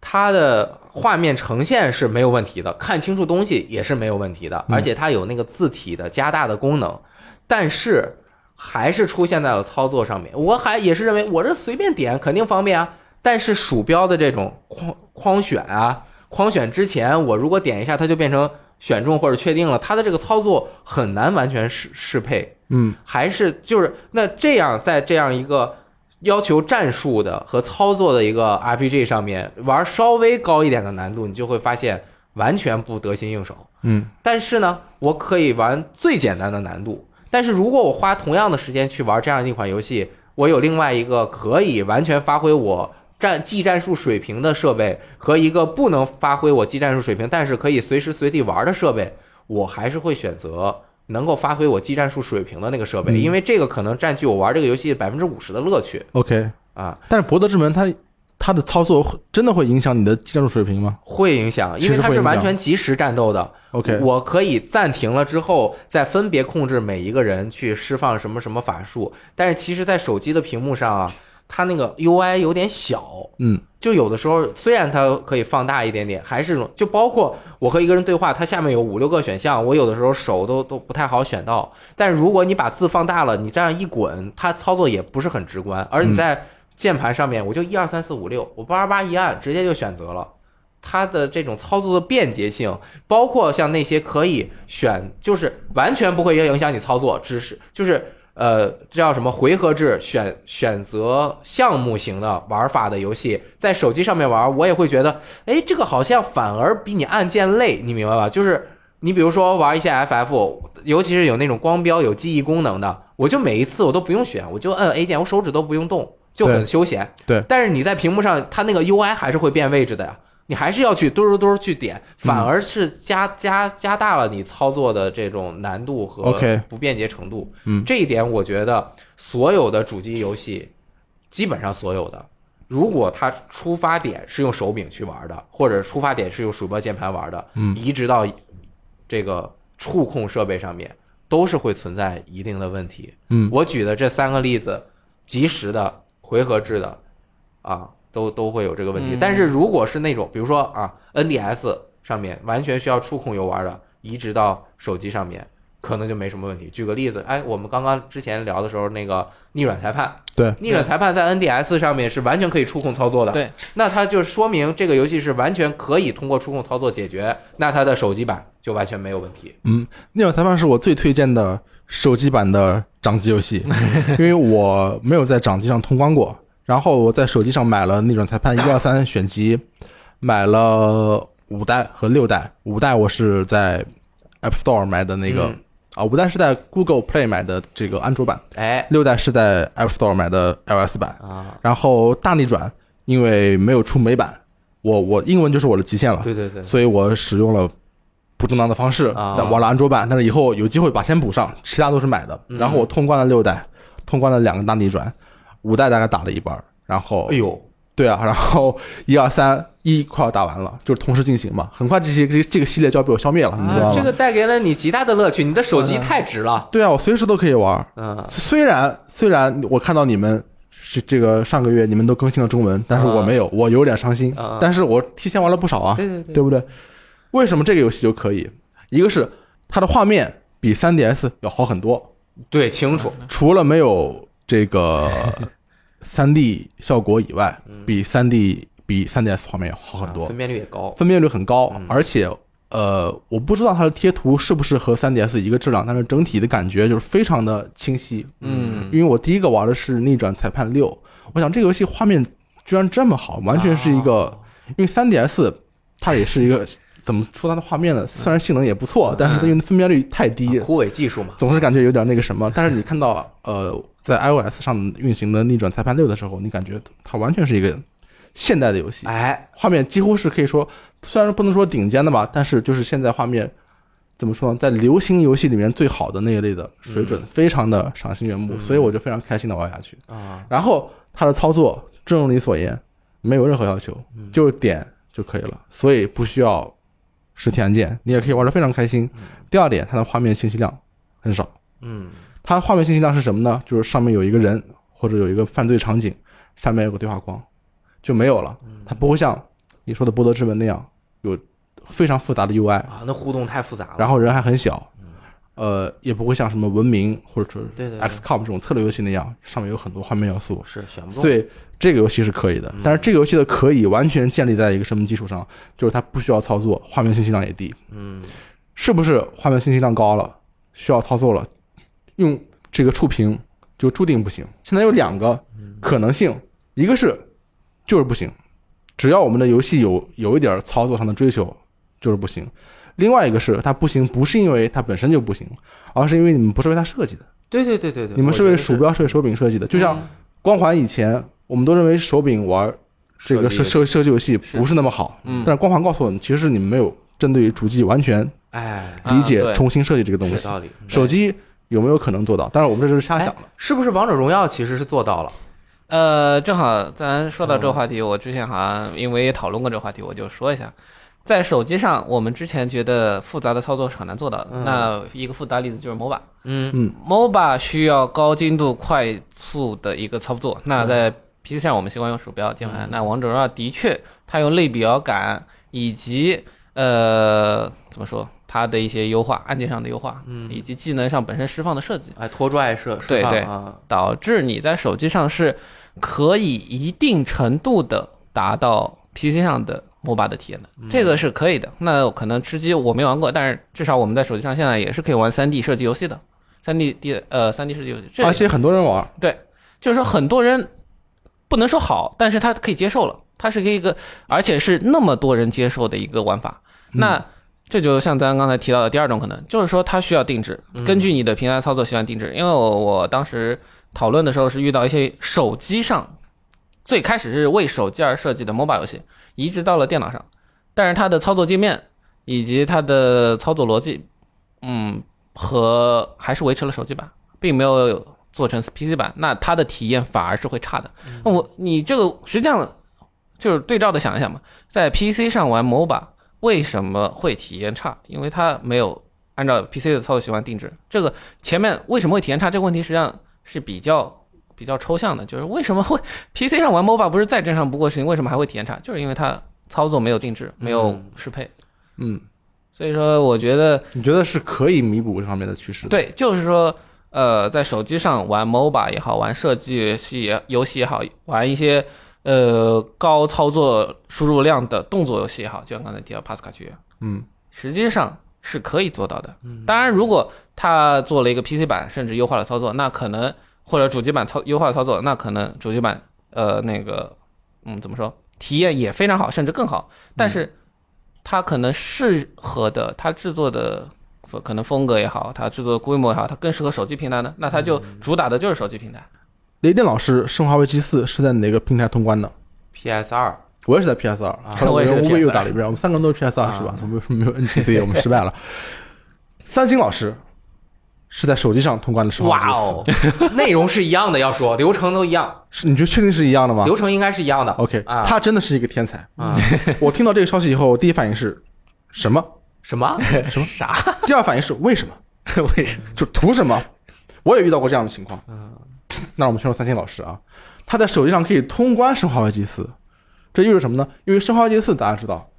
它的画面呈现是没有问题的，看清楚东西也是没有问题的，嗯而且它有那个字体的加大的功能，但是还是出现在了操作上面。我还也是认为我这随便点肯定方便啊，但是鼠标的这种框框选啊，框选之前我如果点一下，它就变成选中或者确定了，它的这个操作很难完全适适配。嗯还是就是那这样在这样一个要求战术的和操作的一个 RPG 上面玩稍微高一点的难度，你就会发现完全不得心应手。嗯但是呢，我可以玩最简单的难度，但是如果我花同样的时间去玩这样一款游戏，我有另外一个可以完全发挥我战技战术水平的设备和一个不能发挥我技战术水平，但是可以随时随地玩的设备，我还是会选择能够发挥我技战术水平的那个设备，嗯。因为这个可能占据我玩这个游戏百分之五十的乐趣。OK，啊，但是博德之门它它的操作真的会影响你的技战术水平吗会影响，因为它是完全即时战斗的。？OK，我可以暂停了之后，再分别控制每一个人去释放什么什么法术。但是其实，在手机的屏幕上啊，它那个 UI 有点小，嗯，就有的时候虽然它可以放大一点点，还是就包括我和一个人对话，它下面有五六个选项，我有的时候手都都不太好选到。但如果你把字放大了，你这样一滚，它操作也不是很直观。而你在键盘上面，我就一二三四五六，我八八八一按，直接就选择了。它的这种操作的便捷性，包括像那些可以选，就是完全不会影响你操作，只是就是呃，这叫什么回合制选选择项目型的玩法的游戏，在手机上面玩，我也会觉得，哎，这个好像反而比你按键累，你明白吧？就是 你比如说玩一些 FF，尤其是有那种光标有记忆功能的，我就每一次我都不用选，我就摁 A 键，我手指都不用动，就很休闲。对但是你在屏幕上，它那个 UI 还是会变位置的呀。你还是要去嘟嘟嘟去点，反而是加加加大了你操作的这种难度和不便捷程度。嗯这一点我觉得所有的主机游戏，基本上所有的，如果它出发点是用手柄去玩的，或者出发点是用鼠标键盘玩的，嗯移植到这个触控设备上面，都是会存在一定的问题。嗯我举的这三个例子，及时的、回合制的，啊，都都会有这个问题。嗯但是如果是那种，比如说啊，NDS 上面完全需要触控游玩的，移植到手机上面，可能就没什么问题。举个例子，哎，我们刚刚之前聊的时候，那个逆转裁判，对，逆转裁判在 NDS 上面是完全可以触控操作的。对，那它就说明这个游戏是完全可以通过触控操作解决，那它的手机版就完全没有问题。嗯，逆转裁判是我最推荐的手机版的掌机游戏，因为我没有在掌机上通关过。然后我在手机上买了逆转裁判一二三选集，买了五代和六代。五代我是在 App Store 买的那个、嗯啊，五代是在 Google Play 买的这个安卓版，哎六代是在 App Store 买的 iOS 版。啊，然后大逆转因为没有出美版，我我英文就是我的极限了。对对对，所以我使用了不正当的方式，啊玩了安卓版，但是以后有机会把先补上，其他都是买的。嗯然后我通关了六代，通关了两个大逆转，五代大概打了一半，然后哎呦，对啊，然后一二三一快要打完了，就是同时进行嘛，很快这些这这个系列就要被我消灭了，你知道啊，这个带给了你极大的乐趣，你的手机太值了。对啊，我随时都可以玩。嗯，虽然虽然我看到你们这这个上个月你们都更新了中文，但是我没有，我有点伤心嗯。但是我提前玩了不少啊，对对对，对不对？为什么这个游戏就可以？一个是它的画面比三 DS 要好很多，对清楚，除了没有这个 3D 效果以外，比三 D 比三 DS 画面要好很多。啊分，辨率也高。分辨率很高嗯，而且呃，我不知道它的贴图是不是和三 DS 一个质量，但是整体的感觉就是非常的清晰。嗯。因为我第一个玩的是《逆转裁判六》，我想这个游戏画面居然这么好，完全是一个，啊。因为三 DS 它也是一个怎么说它的画面呢？虽然性能也不错，但是因为分辨率太低，枯萎技术嘛，总是感觉有点那个什么。但是你看到呃，在 iOS 上运行的《逆转裁判六》的时候，你感觉它完全是一个现代的游戏，哎，画面几乎是可以说，虽然不能说顶尖的吧，但是就是现在画面怎么说呢，在流行游戏里面最好的那一类的水准，非常的赏心悦目，嗯。所以我就非常开心的玩下去。啊，然后它的操作，正如你所言，没有任何要求，嗯。就是点就可以了，所以不需要实体按键，你也可以玩得非常开心。第二点，它的画面信息量很少，嗯它画面信息量是什么呢？就是上面有一个人或者有一个犯罪场景，下面有个对话框，就没有了。嗯它不会像你说的《博德之门》那样有非常复杂的 UI，啊，那互动太复杂了。然后人还很小，呃，也不会像什么文明或者是对对对 XCOM 这种策略游戏那样，上面有很多画面要素。是选不中，所以这个游戏是可以的嗯，但是这个游戏的可以完全建立在一个什么基础上？就是它不需要操作，画面信息量也低。嗯是不是画面信息量高了，需要操作了，用这个触屏就注定不行？现在有两个可能性，一个是就是不行，只要我们的游戏有有一点操作上的追求，就是不行；另外一个是它不行，不是因为它本身就不行，而是因为你们不是为它设计的，对对对对对，你们是为鼠标是为手柄设计的。就像嗯光环以前，我们都认为手柄玩这个设计射射射击游戏不是那么好，嗯但是光环告诉我们，其实是你们没有针对于主机完全哎，理解、重新设计这个东西。有道理。手机有没有可能做到？但是，我们这是瞎想哎的。是不是王者荣耀其实是做到了？呃，正好咱说到这个嗯话题，我之前好像因为也讨论过这个话题，我就说一下，在手机上，我们之前觉得复杂的操作是很难做到的。嗯那一个复杂例子就是 MOBA。嗯嗯 MOBA 需要高精度、快速的一个操作。那在 PC 上，我们习惯用鼠标、键盘。嗯那王者荣耀的确，它用类比摇杆以及呃怎么说，它的一些优化，按键上的优化，嗯以及技能上本身释放的设计，哎，拖拽设释对对啊，导致你在手机上是可以一定程度的达到 PC 上的 MOBA 的体验的，这个是可以的。那可能吃鸡我没玩过，但是至少我们在手机上现在也是可以玩 3D 射击游戏的，3D 地呃 3D 射击游戏，这而且很多人玩，对，就是说很多人不能说好，但是他可以接受了，他是一个而且是那么多人接受的一个玩法。那这就像咱刚才提到的第二种可能，就是说它需要定制，根据你的平台操作习惯定制。因为我我当时讨论的时候是遇到一些手机上最开始是为手机而设计的 MOBA 游戏，移植到了电脑上，但是它的操作界面以及它的操作逻辑，嗯，和还是维持了手机版，并没有做成 PC 版，那它的体验反而是会差的。那我你这个实际上就是对照的想一想嘛，在 PC 上玩 MOBA 为什么会体验差？因为它没有按照 PC 的操作习惯定制。这个前面为什么会体验差？这个问题实际上是比较比较抽象的，就是为什么 会 PC 上玩 MOBA 不是再正常不过的事情，为什么还会体验差？就是因为它操作没有定制，没有嗯适配。嗯，所以说，我觉得你觉得是可以弥补这方面的趋势的？，对，就是说，呃，在手机上玩 MOBA 也好，玩射击系游戏也好，玩一些呃高操作输入量的动作游戏也好，就像刚才提到帕斯卡区，嗯，实际上是可以做到的。当然，如果他做了一个 PC 版，甚至优化了操作，那可能或者主机版操优化操作，那可能主机版呃那个嗯怎么说，体验也非常好，甚至更好。但是它可能适合的，它制作的可能风格也好，它制作的规模也好，它更适合手机平台呢，那它就主打的就是手机平台。雷电老师《生化危机四》是在哪个平台通关的？PS 二我也是在 PS 二，我也是无 PS2 又打了一遍，我们三个人都是 PS 二啊是吧？我们没有 NGC，我们失败了。三星老师是在手机上通关的《生化危机四》哇哦，内容是一样的，要说流程都一样，是你觉得确定是一样的吗流程应该是一样的。？OK，啊他真的是一个天才。啊，我听到这个消息以后，我第一反应是什么？什么？什么 啥？第二反应是为什么？为什么？就图什么？我也遇到过这样的情况。那我们先说三星老师啊，他在手机上可以通关《生化危机四》，这意味着什么呢？因为《生化危机四》大家知道，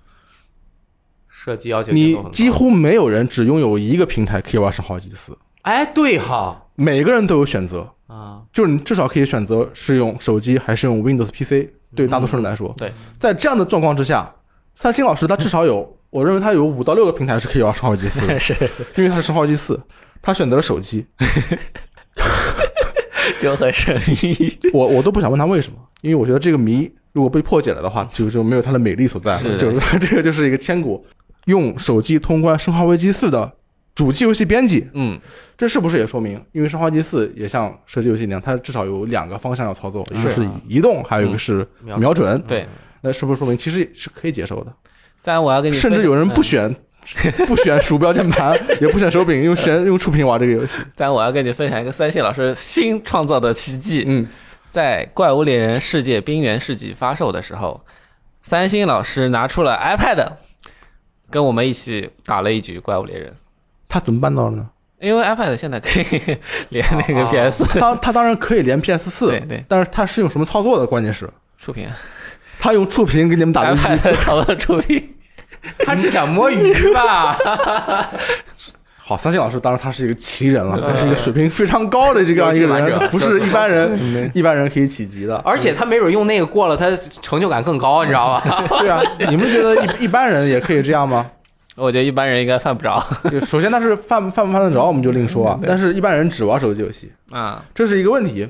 设计要求你几乎没有人只拥有一个平台可以玩《生化危机四》，哎，对哈每个人都有选择，啊，就是你至少可以选择是用手机还是用 Windows PC。对大多数人来说，对，在这样的状况之下，三星老师他至少有，我认为他有五到六个平台是可以玩《生化危机四》的，是因为他是《生化危机四》，他选择了手机。就很神秘。我我都不想问他为什么，因为我觉得这个谜如果被破解了的话，就就没有它的美丽所在了。就是 这个就是一个千古用手机通关《生化危机四》的主机游戏编辑，嗯，这是不是也说明，因为《生化危机四》也像射击游戏一样，它至少有两个方向要操作，一个是是移动，还有一个是瞄瞄准。对。那是不是说明其实是可以接受的？再来，我要跟你甚至有人不嗯选。不选鼠标键盘，也不选手柄，用选用触屏玩这个游戏。再来，我要跟你分享一个三星老师新创造的奇迹。嗯，在《怪物猎人世界：冰原世纪》发售的时候，三星老师拿出了 iPad，跟我们一起打了一局《怪物猎人》。他怎么办到的呢？因为 iPad 现在可以 连那个哦 PS 他当他当然可以连 PS 四，对对但是他是用什么操作的？关键是触屏他用触屏给你们打了一局。，iPad 操作触屏。他是想摸鱼吧？好，三星老师当然他是一个奇人了，他是一个水平非常高的这样一个人，不是一般人一般人可以企及的。而且他没准用那个过了，他成就感更高，你知道吧？对啊，你们觉得一一般人也可以这样吗？我觉得一般人应该犯不着 首先他是犯犯不犯得着，我们就另说啊。但是一般人只玩手机游戏，啊。这是一个问题。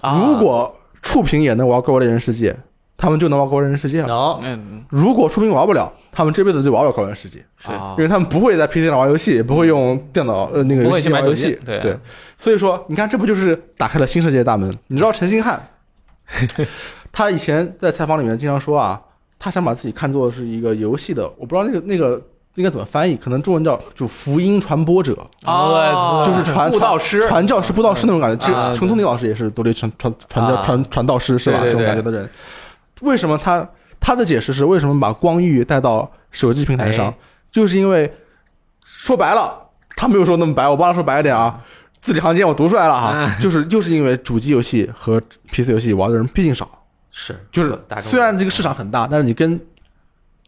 啊如果触屏也能玩《怪物猎人世界》，他们就能玩高人世界了。能嗯，如果触屏玩不了，他们这辈子就玩不了高人世界，是啊因为他们不会在 PC 上玩游戏，也不会用电脑呃那个游戏玩游戏。对对，所以说你看，这不就是打开了新世界的大门？你知道陈星汉，他以前在采访里面经常说啊，他想把自己看作是一个游戏的，我不知道那个那个应该怎么翻译，可能中文叫就福音传播者，啊，就是传布道师，传教士、布道师那种感觉。其啊实陈东尼老师也是独立传传传教啊。传传道师是吧？这种感觉的人，为什么他他的解释是为什么把光遇带到手机平台上？哎，就是因为说白了，他没有说那么白，我帮他说白一点啊。字里行间我读出来了哈，嗯。就是就是因为主机游戏和 PC 游戏玩的人毕竟少，是就是虽然这个市场很大，但是你跟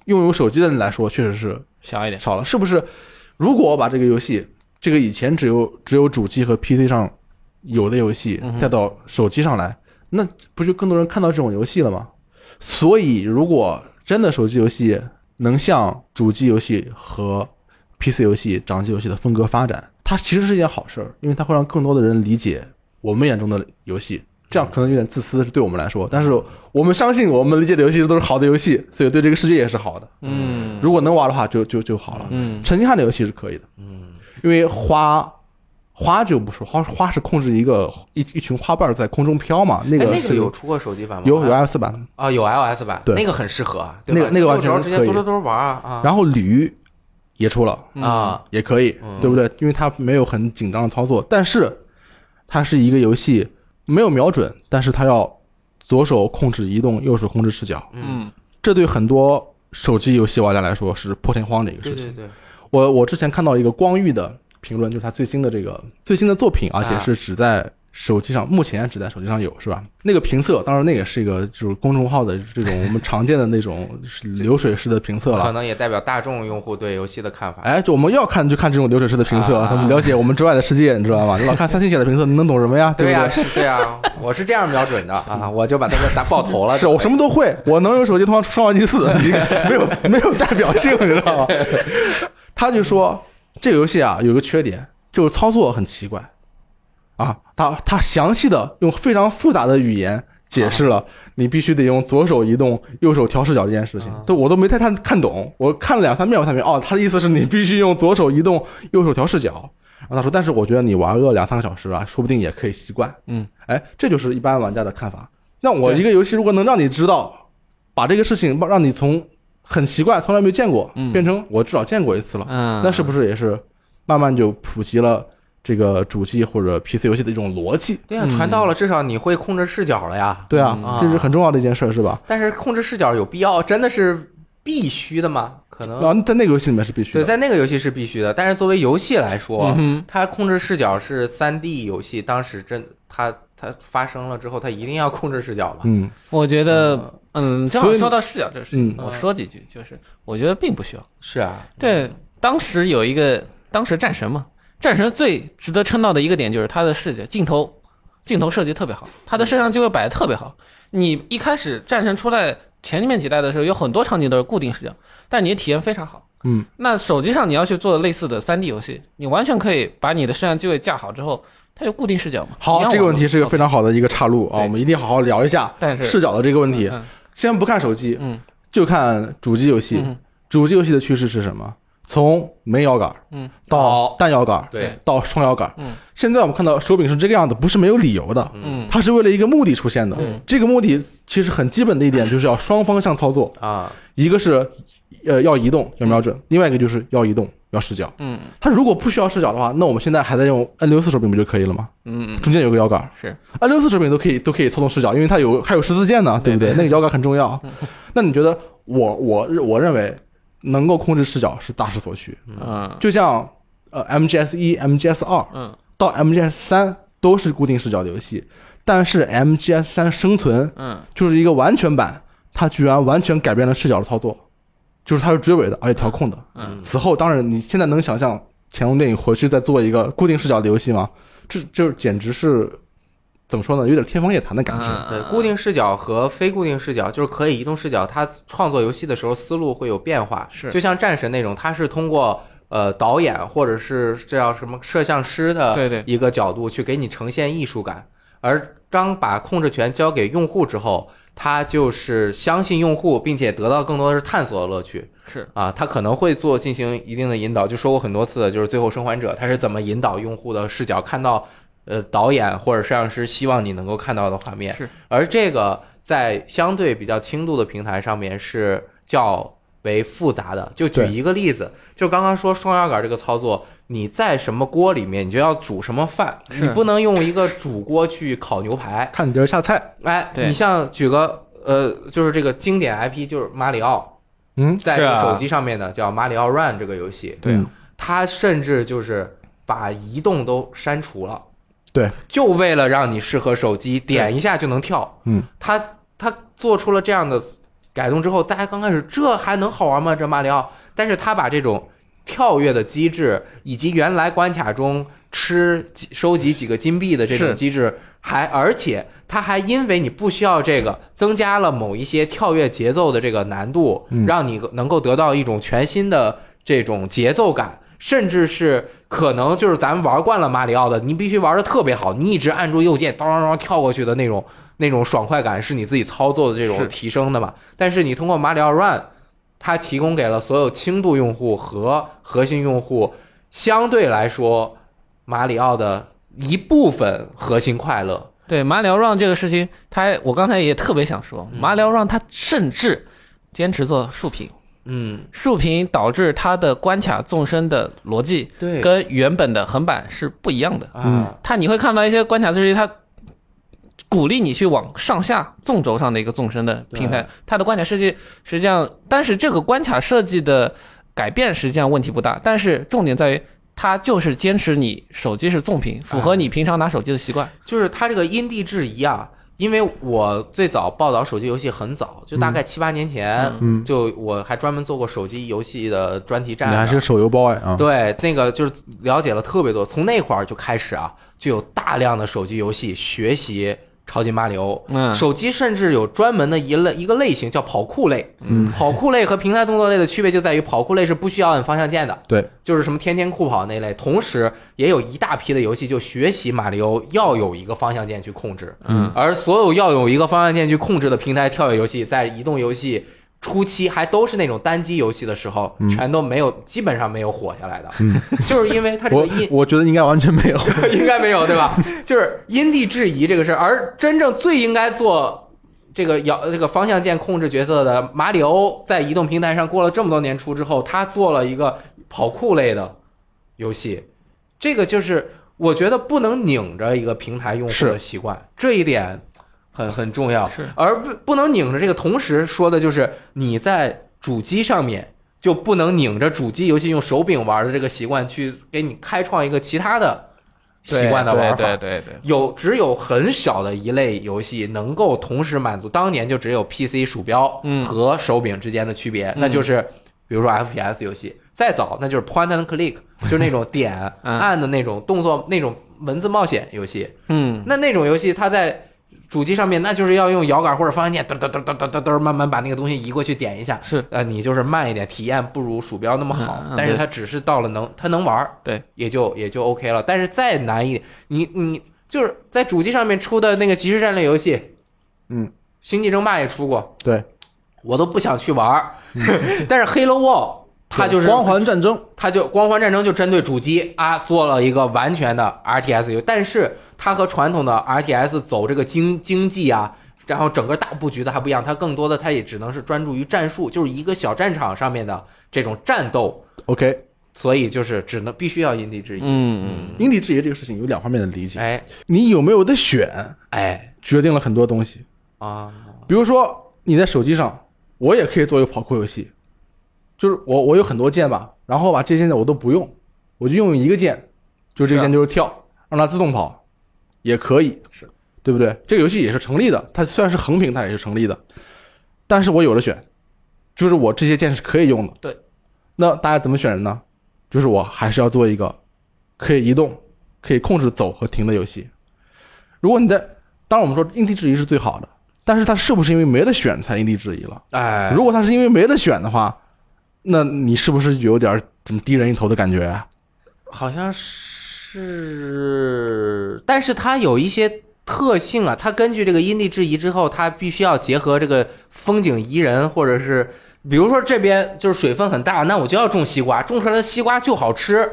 拥有手机的人来说，确实是小一点，少了，是不是？如果我把这个游戏，这个以前只有只有主机和 PC 上有的游戏带到手机上来，那不就更多人看到这种游戏了吗？所以，如果真的手机游戏能向主机游戏和 PC 游戏、掌机游戏的风格发展，它其实是一件好事儿，因为它会让更多的人理解我们眼中的游戏。这样可能有点自私，是对我们来说，但是我们相信我们理解的游戏都是好的游戏，所以对这个世界也是好的。嗯。如果能玩的话就，就就好了。嗯。陈星汉的游戏是可以的，嗯。因为花花就不说，花花是控制一个一一群花瓣在空中飘嘛，那哎个是那个有出过手机版吗？有有？iOS 版，啊，有 iOS 版，对。那个很适合啊，对那个那个完全有时候直接可以。嘟嘟嘟玩啊啊，然后驴也出了，啊，也可以，嗯。对不对？因为它没有很紧张的操作，但是它是一个游戏，没有瞄准，但是他要左手控制移动，右手控制视角，嗯，嗯这对很多手机游戏玩家来说是破天荒的一个事情。对对对，我我之前看到一个光遇的评论，就是他最新的这个最新的作品，而且是只在手机上，目前只在手机上有，是吧？那个评测，当然那也是一个就是公众号的这种我们常见的那种流水式的评测了。可能也代表大众用户对游戏的看法。哎，就我们要看就看这种流水式的评测，啊他们了解我们之外的世界，你知道吗？你老看三星写的评测，你能懂什么呀？对呀，对？是 对呀，我是这样瞄准的啊，我就把他们打爆头了。是我什么都会，我能用手机通话上万机四，你没有没有代表性，你知道吗？他就说这个游戏啊有个缺点，就是操作很奇怪啊，他他详细的用非常复杂的语言解释了你必须得用左手移动、右手调视角这件事情啊，都我都没太看看懂，我看了两三遍我才明白，哦，他的意思是你必须用左手移动、右手调视角。然后他说，但是我觉得你玩个两三个小时啊，说不定也可以习惯。嗯，哎，这就是一般玩家的看法。那我一个游戏如果能让你知道，把这个事情让你从很奇怪、从来没见过，嗯变成我至少见过一次了，嗯，那是不是也是慢慢就普及了这个主机或者 PC 游戏的一种逻辑？对呀，传到了，至少你会控制视角了呀。对啊，嗯这是很重要的一件事儿，是吧？但是控制视角有必要，真的是必须的吗？可能啊，在那个游戏里面是必须对，的。在那个游戏是必须的，但是作为游戏来说，嗯它控制视角是三 D 游戏，当时真它它发生了之后，它一定要控制视角吧？嗯，我觉得，嗯，正所以好说到视角这个事情，嗯我说几句，就是我觉得并不需要。是啊，对，当时有一个，当时战神嘛，战神最值得称道的一个点就是它的视角镜头，镜头设计特别好，它的摄像机位摆的特别好。你一开始战神出来前面几代的时候，有很多场景都是固定视角，但你的体验非常好。嗯，那手机上你要去做类似的三 D 游戏，你完全可以把你的摄像机位架好之后，它就固定视角嘛。好，这个问题是一个非常好的一个岔路啊，我们一定好好聊一下视角的这个问题。嗯先不看手机，嗯就看主机游戏。嗯主机游戏的趋势是什么？从没摇杆嗯。到单摇杆，对，到双摇杆。嗯。现在我们看到手柄是这个样子，不是没有理由的，嗯。它是为了一个目的出现的。嗯。这个目的其实很基本的一点就是要双方向操作，啊，一个是呃要移动要瞄准，另外一个就是要移动要视角。嗯。它如果不需要视角的话，那我们现在还在用 N 六四手柄不就可以了吗？嗯嗯中间有个摇杆是，N 六四手柄都可以都可以操纵视角，因为它有还有十字键呢，对不对？那个摇杆很重要。那你觉得我我我认为能够控制视角是大势所趋，嗯。就像呃 MGS 一、MGS 二嗯。到 MGS 三都是固定视角的游戏，但是 MGS 三生存嗯。就是一个完全版，它居然完全改变了视角的操作，就是它是追尾的，而且调控的。嗯。此后，当然你现在能想象乾隆电影回去再做一个固定视角的游戏吗？这这简直是怎么说呢？有点天方夜谭的感觉。嗯对，固定视角和非固定视角，就是可以移动视角，它创作游戏的时候思路会有变化。是就像战神那种，它是通过呃导演或者是这叫什么摄像师的对对一个角度去给你呈现艺术感，而当把控制权交给用户之后，他就是相信用户，并且得到更多的是探索的乐趣是啊。他可能会做进行一定的引导，就说过很多次，就是《最后生还者》，他是怎么引导用户的视角看到呃导演或者摄像师希望你能够看到的画面。是，而这个在相对比较轻度的平台上面是较为复杂的。就举一个例子，就刚刚说双摇杆这个操作，你在什么锅里面，你就要煮什么饭，你不能用一个煮锅去烤牛排。看你就是下菜，哎，对你像举个呃，就是这个经典 IP，就是马里奥，嗯，在手机上面的叫马里奥 Run 这个游戏，对它甚至就是把移动都删除了。对，就为了让你适合手机，点一下就能跳。嗯，他他做出了这样的改动之后，大家刚开始这还能好玩吗？这马里奥，但是他把这种跳跃的机制，以及原来关卡中吃几收集几个金币的这种机制，还而且他还因为你不需要这个，增加了某一些跳跃节奏的这个难度，嗯让你能够得到一种全新的这种节奏感。甚至是可能就是咱们玩惯了马里奥的，你必须玩的特别好，你一直按住右键，当当当跳过去的那种那种爽快感，是你自己操作的这种提升的嘛？但是你通过马里奥 Run，它提供给了所有轻度用户和核心用户，相对来说，马里奥的一部分核心快乐。对马里奥 Run 这个事情，他我刚才也特别想说，马里奥 Run 它甚至坚持做竖屏，嗯，竖屏导致它的关卡纵深的逻辑对跟原本的横版是不一样的。嗯，它你会看到一些关卡设计，它鼓励你去往上下纵轴上的一个纵深的平台，它的关卡设计实际上，但是这个关卡设计的改变实际上问题不大，但是重点在于。它就是坚持你手机是纵屏，符合你平常拿手机的习惯。就是它这个因地制宜啊。因为我最早报道手机游戏很早，就大概七八年前，嗯。就我还专门做过手机游戏的专题站。你还是个手游 boy 啊，对，那个就是了解了特别多，从那会儿就开始啊，就有大量的手机游戏学习超级马里奥。嗯手机甚至有专门的一类一个类型叫跑酷类。嗯，跑酷类和平台动作类的区别就在于跑酷类是不需要按方向键的，对，就是什么天天酷跑那类。同时，也有一大批的游戏就学习马里奥要有一个方向键去控制。嗯，而所有要有一个方向键去控制的平台跳跃游戏，在移动游戏初期还都是那种单机游戏的时候，全都没有，基本上没有火下来的，就是因为它这个我觉得应该完全没有，应该没有对吧？就是因地制宜这个事儿，而真正最应该做。这个摇这个方向键控制角色的马里欧，在移动平台上过了这么多年出之后，他做了一个跑酷类的游戏，这个就是我觉得不能拧着一个平台用户的习惯，这一点很很重要。是而不不能拧着这个，同时说的就是你在主机上面就不能拧着主机游戏用手柄玩的这个习惯，去给你开创一个其他的习惯的玩法。对对对对，有只有很小的一类游戏能够同时满足，当年就只有 PC 鼠标嗯和手柄之间的区别，那就是比如说 FPS 游戏，再早那就是 Point and Click，就是那种点嗯按的那种动作那种文字冒险游戏。嗯，那那种游戏它在主机上面，那就是要用摇杆或者方向键嘚嘚嘚嘚嘚嘚嘚慢慢把那个东西移过去点一下。是。呃，你就是慢一点，体验不如鼠标那么好，但是它只是到了能它能玩儿，对，也就也就 OK 了。但是再难一点，你你就是在主机上面出的那个即时战略游戏，嗯，星际争霸也出过，对，我都不想去玩儿。但是 Halo Wall 它就是光环战争，它就光环战争就针对主机啊做了一个完全的 RTS 游戏，但是它和传统的 RTS 走这个经经济啊，然后整个大布局的还不一样，它更多的它也只能是专注于战术，就是一个小战场上面的这种战斗，OK，所以就是只能必须要因地制宜。嗯嗯，因地制宜这个事情有两方面的理解，哎。你有没有的选，哎。决定了很多东西。啊，比如说你在手机上，我也可以做一个跑酷游戏，就是我我有很多键吧，然后把这些键我都不用，我就用一个键，就这个键就是跳，让它自动跑，也可以，是对不对？这个游戏也是成立的，它虽然是横屏，它也是成立的，但是我有的选，就是我这些键是可以用的。对，那大家怎么选人呢？就是我还是要做一个可以移动、可以控制走和停的游戏。如果你在，当然我们说因地制宜是最好的，但是它是不是因为没得选才因地制宜了？哎，如果它是因为没得选的话，那你是不是有点儿怎么低人一头的感觉啊？好像是，但是它有一些特性啊，它根据这个因地制宜之后，它必须要结合这个风景宜人，或者是比如说这边就是水分很大，那我就要种西瓜，种出来的西瓜就好吃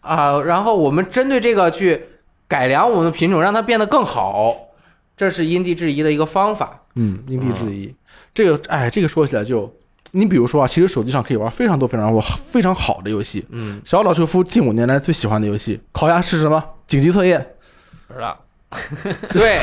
啊。然后我们针对这个去改良我们的品种，让它变得更好，这是因地制宜的一个方法。嗯，因地制宜。这个，哎，这个说起来就，你比如说啊，其实手机上可以玩非常多非常多非常好的游戏。嗯，小岛秀夫近五年来最喜欢的游戏，烤鸭是什么？紧急测验？不知道。对。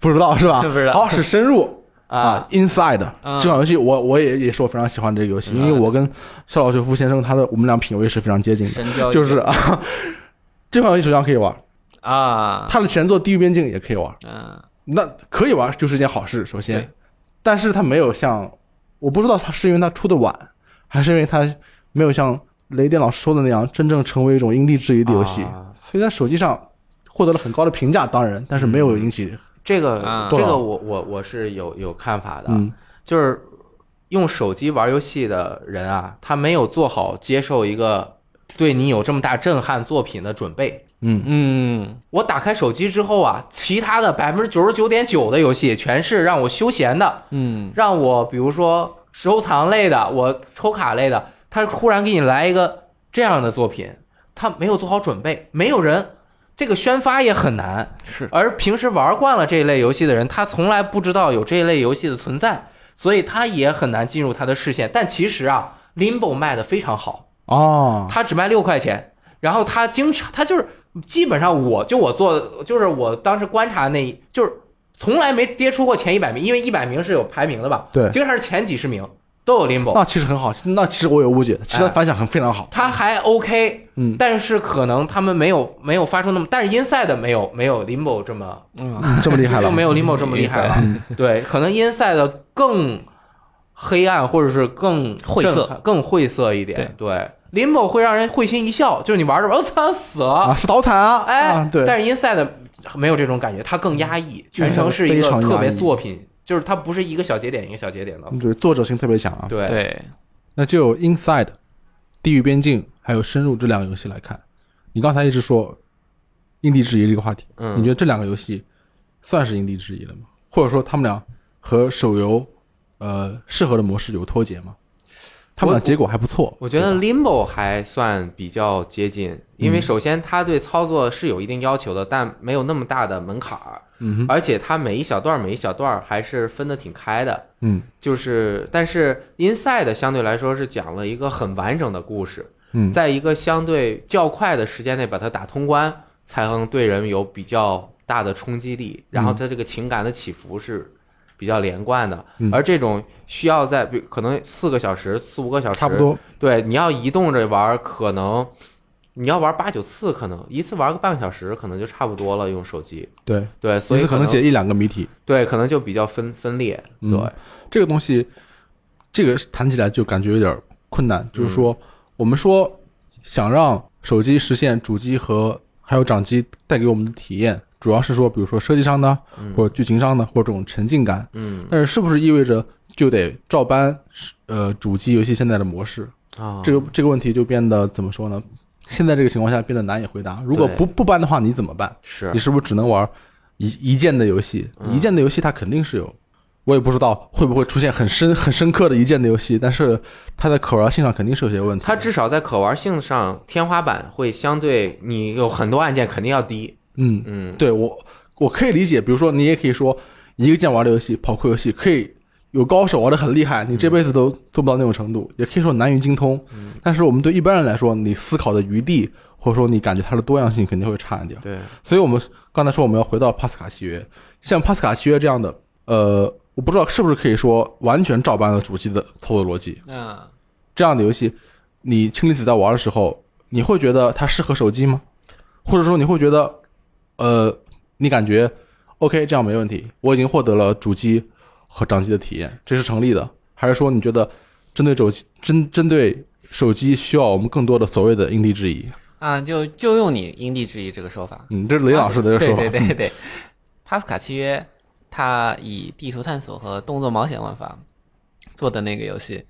不知道是吧？不知道好，是深入啊，，Inside 嗯这款游戏我我也也是我非常喜欢这个游戏，因为我跟小岛秀夫先生他的我们俩品味是非常接近的，就是啊，这款游戏手机上可以玩，啊，它的前作《地狱边境》也可以玩，嗯。那可以玩就是一件好事，首先，但是它没有像，我不知道他是因为他出的晚，还是因为他没有像雷电老师说的那样，真正成为一种因地制宜的游戏，啊。所以在手机上获得了很高的评价，当然，但是没有引起，这个、啊这个我我我是有有看法的，嗯。就是用手机玩游戏的人啊，他没有做好接受一个对你有这么大震撼作品的准备。嗯。嗯我打开手机之后啊，其他的百分之九十九点九的游戏全是让我休闲的，嗯。让我比如说收藏类的，我抽卡类的，他忽然给你来一个这样的作品，他没有做好准备，没有人，这个宣发也很难。是。而平时玩惯了这一类游戏的人，他从来不知道有这一类游戏的存在，所以他也很难进入他的视线。但其实啊，Limbo 卖的非常好，哦，他只卖六块钱，然后他经常他就是基本上我就我做就是我当时观察那就是从来没跌出过前一百名，因为一百名是有排名的吧？对。经常是前几十名都有 Limbo，那其实很好，那其实我有误解，其实反响很非常好，他还 OK，嗯。但是可能他们没有没有发出那么，但是 Inside 没有没有 Limbo 这么嗯这么厉害了，又 没有 Limbo 这么厉害了。对，可能 Inside 更黑暗，或者是更晦涩、更晦涩一点。对，Limbo 会让人会心一笑，就是你玩着玩，我操死了，啊，是倒惨啊，哎，啊对，但是 Inside 没有这种感觉，它更压抑，全程是一非个特别作品，就是它不是一个小节点一个小节点的。对，作者性特别强啊。对，对，那就有 Inside、地狱边境还有深入这两个游戏来看，你刚才一直说因地制宜这个话题，嗯，你觉得这两个游戏算是因地制宜了吗？或者说他们俩和手游呃适合的模式有脱节吗？他们的结果还不错，我觉得 Limbo 还算比较接近，因为首先它对操作是有一定要求的，但没有那么大的门槛儿，嗯而且它每一小段儿每一小段儿还是分得挺开的。嗯。就是，但是 Inside 相对来说是讲了一个很完整的故事，嗯。在一个相对较快的时间内把它打通关，才能对人有比较大的冲击力，然后它这个情感的起伏是比较连贯的。嗯而这种需要在比可能四个小时、四五个小时，差不多，对，你要移动着玩儿，可能你要玩八九次，可能一次玩个半个小时，可能就差不多了。用手机，对，对，所以可能解一两个谜题，对，可能就比较分分裂。嗯对，这个东西，这个谈起来就感觉有点困难。就是说，我们说想让手机实现主机和还有掌机带给我们的体验，主要是说，比如说设计上的，或者剧情上的，或者这种沉浸感。嗯但是是不是意味着就得照搬呃主机游戏现在的模式？啊，这个这个问题就变得怎么说呢？现在这个情况下变得难以回答。如果不不搬的话，你怎么办？是你是不是只能玩一一键的游戏？嗯一键的游戏它肯定是有，我也不知道会不会出现很深很深刻的一键的游戏，但是它在可玩性上肯定是有些问题。它至少在可玩性上天花板会相对你有很多按键肯定要低。嗯，嗯，对我我可以理解，比如说你也可以说一个键玩的游戏，跑酷游戏可以有高手玩的很厉害，你这辈子都做不到那种程度，也可以说难于精通。但是我们对一般人来说，你思考的余地或者说你感觉它的多样性肯定会差一点。对，所以我们刚才说我们要回到帕斯卡契约，像帕斯卡契约这样的，呃，我不知道是不是可以说完全照搬了主机的操作逻辑。嗯，这样的游戏，你氢离子在玩的时候，你会觉得它适合手机吗？或者说你会觉得，呃，你感觉 OK 这样没问题，我已经获得了主机和掌机的体验，这是成立的？还是说你觉得针对手机针针对手机需要我们更多的所谓的因地制宜？啊，就就用你因地制宜这个说法。嗯，这是雷老师的说法。对对对对，帕斯卡契约它以地图探索和动作冒险玩法做的那个游戏，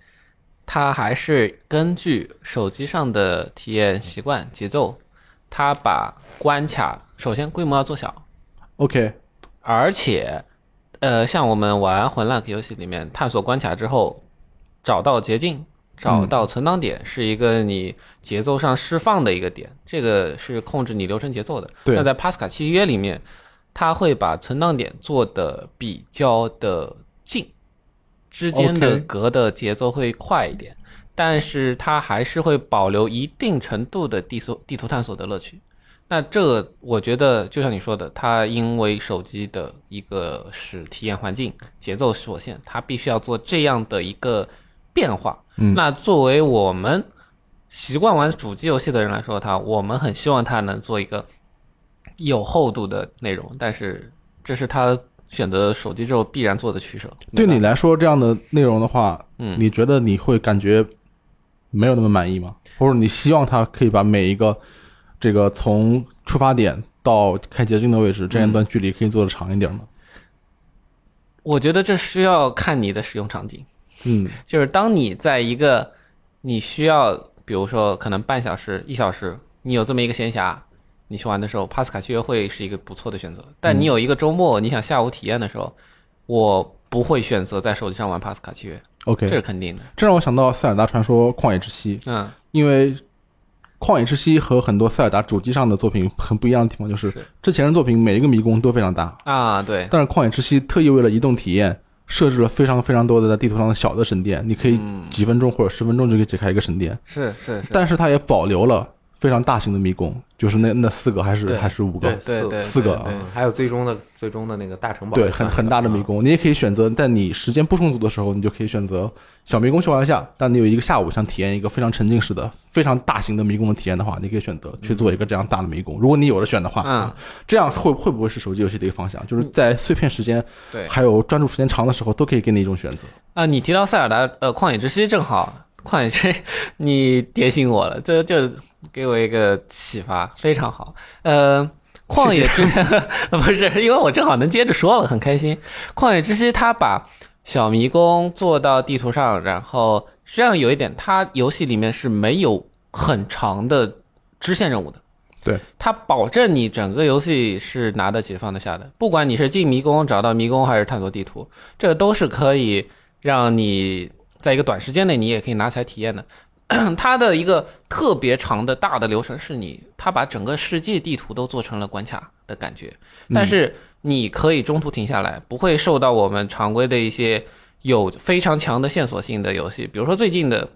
它还是根据手机上的体验习惯节奏，它把关卡首先规模要做小，OK，而且，呃，像我们玩魂 like 游戏里面探索关卡之后，找到捷径、找到存档点，是一个你节奏上释放的一个点，这个是控制你流程节奏的。对。那在帕斯卡契约里面，它会把存档点做的比较的近，之间的隔的节奏会快一点。但是它还是会保留一定程度的地搜地图探索的乐趣。那这我觉得就像你说的，它因为手机的一个是体验环境节奏所限，它必须要做这样的一个变化。嗯那作为我们习惯玩主机游戏的人来说，它我们很希望它能做一个有厚度的内容，但是这是他选择手机之后必然做的取舍。对你来说，这样的内容的话，嗯你觉得你会感觉没有那么满意吗？或者你希望他可以把每一个这个从出发点到开捷径的位置这样一段距离可以做得长一点吗？我觉得这需要看你的使用场景。嗯就是当你在一个你需要，比如说可能半小时、一小时，你有这么一个闲暇，你去玩的时候，帕斯卡契约会是一个不错的选择。但你有一个周末，你想下午体验的时候，我不会选择在手机上玩帕斯卡契约，，OK，这是肯定的。这让我想到《塞尔达传说：旷野之息》，嗯，因为《旷野之息》和很多塞尔达主机上的作品很不一样的地方，就是是。之前的作品每一个迷宫都非常大，啊，对，但是《旷野之息》特意为了移动体验，设置了非常非常多的在地图上的小的神殿，你可以嗯，几分钟或者十分钟就可以解开一个神殿，是是是，但是它也保留了非常大型的迷宫，就是那那四个还是还是五个，四对对四个对对嗯，还有最终的最终的那个大城堡，对，很很大的迷嗯宫，你也可以选择在你时间不充足的时候，你就可以选择小迷宫去玩一下。但你有一个下午想体验一个非常沉浸式的、非常大型的迷宫的体验的话，你可以选择去做一个这样大的迷宫。如果你有的选的话，嗯，这样会会不会是手机游戏的一个方向？就是在碎片时间对还有专注时间长的时候，都可以给你一种选择。啊，你提到塞尔达呃旷野之息，正好旷野之息你点醒我了，这就给我一个启发，非常好。呃，旷野之 不是因为我正好能接着说了，很开心。旷野之息他把小迷宫做到地图上，然后实际上有一点，它游戏里面是没有很长的支线任务的。对，它保证你整个游戏是拿得起放得下的，不管你是进迷宫、找到迷宫，还是探索地图，这个都是可以让你在一个短时间内你也可以拿起来体验的。它的一个特别长的大的流程是你，它把整个世界地图都做成了关卡的感觉，但是你可以中途停下来，不会受到我们常规的一些有非常强的线索性的游戏，比如说最近的《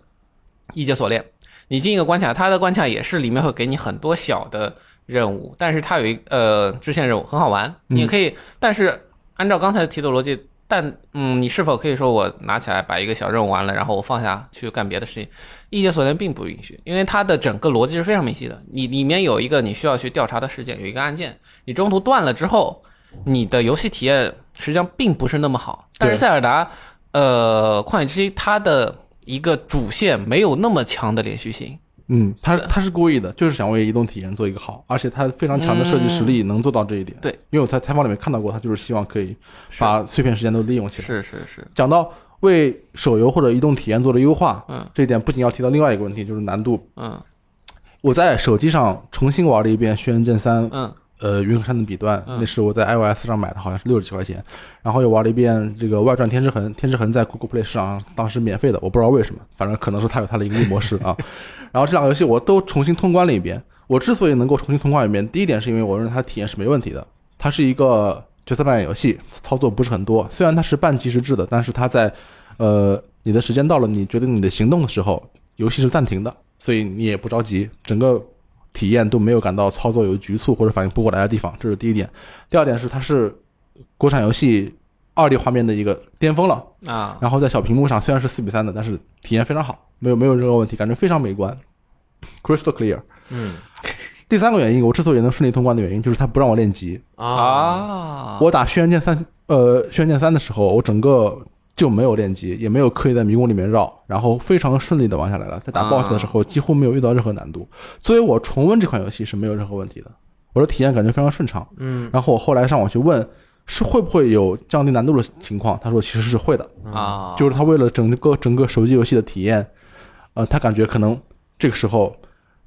异界锁链》，你进一个关卡，它的关卡也是里面会给你很多小的任务，但是它有一呃支线任务很好玩，你也可以，但是按照刚才提的逻辑。但嗯，你是否可以说我拿起来把一个小任务完了，然后我放下去干别的事情？异界锁链并不允许，因为它的整个逻辑是非常明晰的。你里面有一个你需要去调查的事件，有一个案件，你中途断了之后，你的游戏体验实际上并不是那么好。但是塞尔达，呃，旷野之息它的一个主线没有那么强的连续性，嗯，他他是。故意的，就是想为移动体验做一个好，而且他非常强的设计实力能做到这一点。对，因为我在采访里面看到过，他就是希望可以把碎片时间都利用起来。是是是，讲到为手游或者移动体验做的优化，嗯。这一点不仅要提到另外一个问题，就是难度。嗯。我在手机上重新玩了一遍《轩辕剑三》，嗯呃，云和山的笔端，嗯那是我在 iOS 上买的，好像是六十几块钱。然后又玩了一遍这个外传《天之痕》，《天之痕》在 Google Play 市场上当时免费的，我不知道为什么，反正可能是它有它的盈利模式啊。然后这两个游戏我都重新通关了一遍。我之所以能够重新通关一遍，第一点是因为我认为它体验是没问题的，它是一个角色扮演游戏，操作不是很多。虽然它是半即时制的，但是它在呃你的时间到了，你决定你的行动的时候，游戏是暂停的，所以你也不着急，整个体验都没有感到操作有局促或者反应不过来的地方，这是第一点。第二点是它是国产游戏二 D 画面的一个巅峰了，啊，然后在小屏幕上虽然是四比三的，但是体验非常好，没有没有任何问题，感觉非常美观，crystal clear。嗯第三个原因，我之所以能顺利通关的原因，就是它不让我练级。啊啊，我打轩辕剑三，呃，轩辕剑三的时候，我整个就没有练级，也没有刻意在迷宫里面绕，然后非常顺利的玩下来了。在打啊 BOSS 的时候，几乎没有遇到任何难度，所以我重温这款游戏是没有任何问题的。我的体验感觉非常顺畅。嗯然后我后来上网去问，是会不会有降低难度的情况？他说其实是会的，啊，就是他为了整个整个手机游戏的体验，呃，他感觉可能这个时候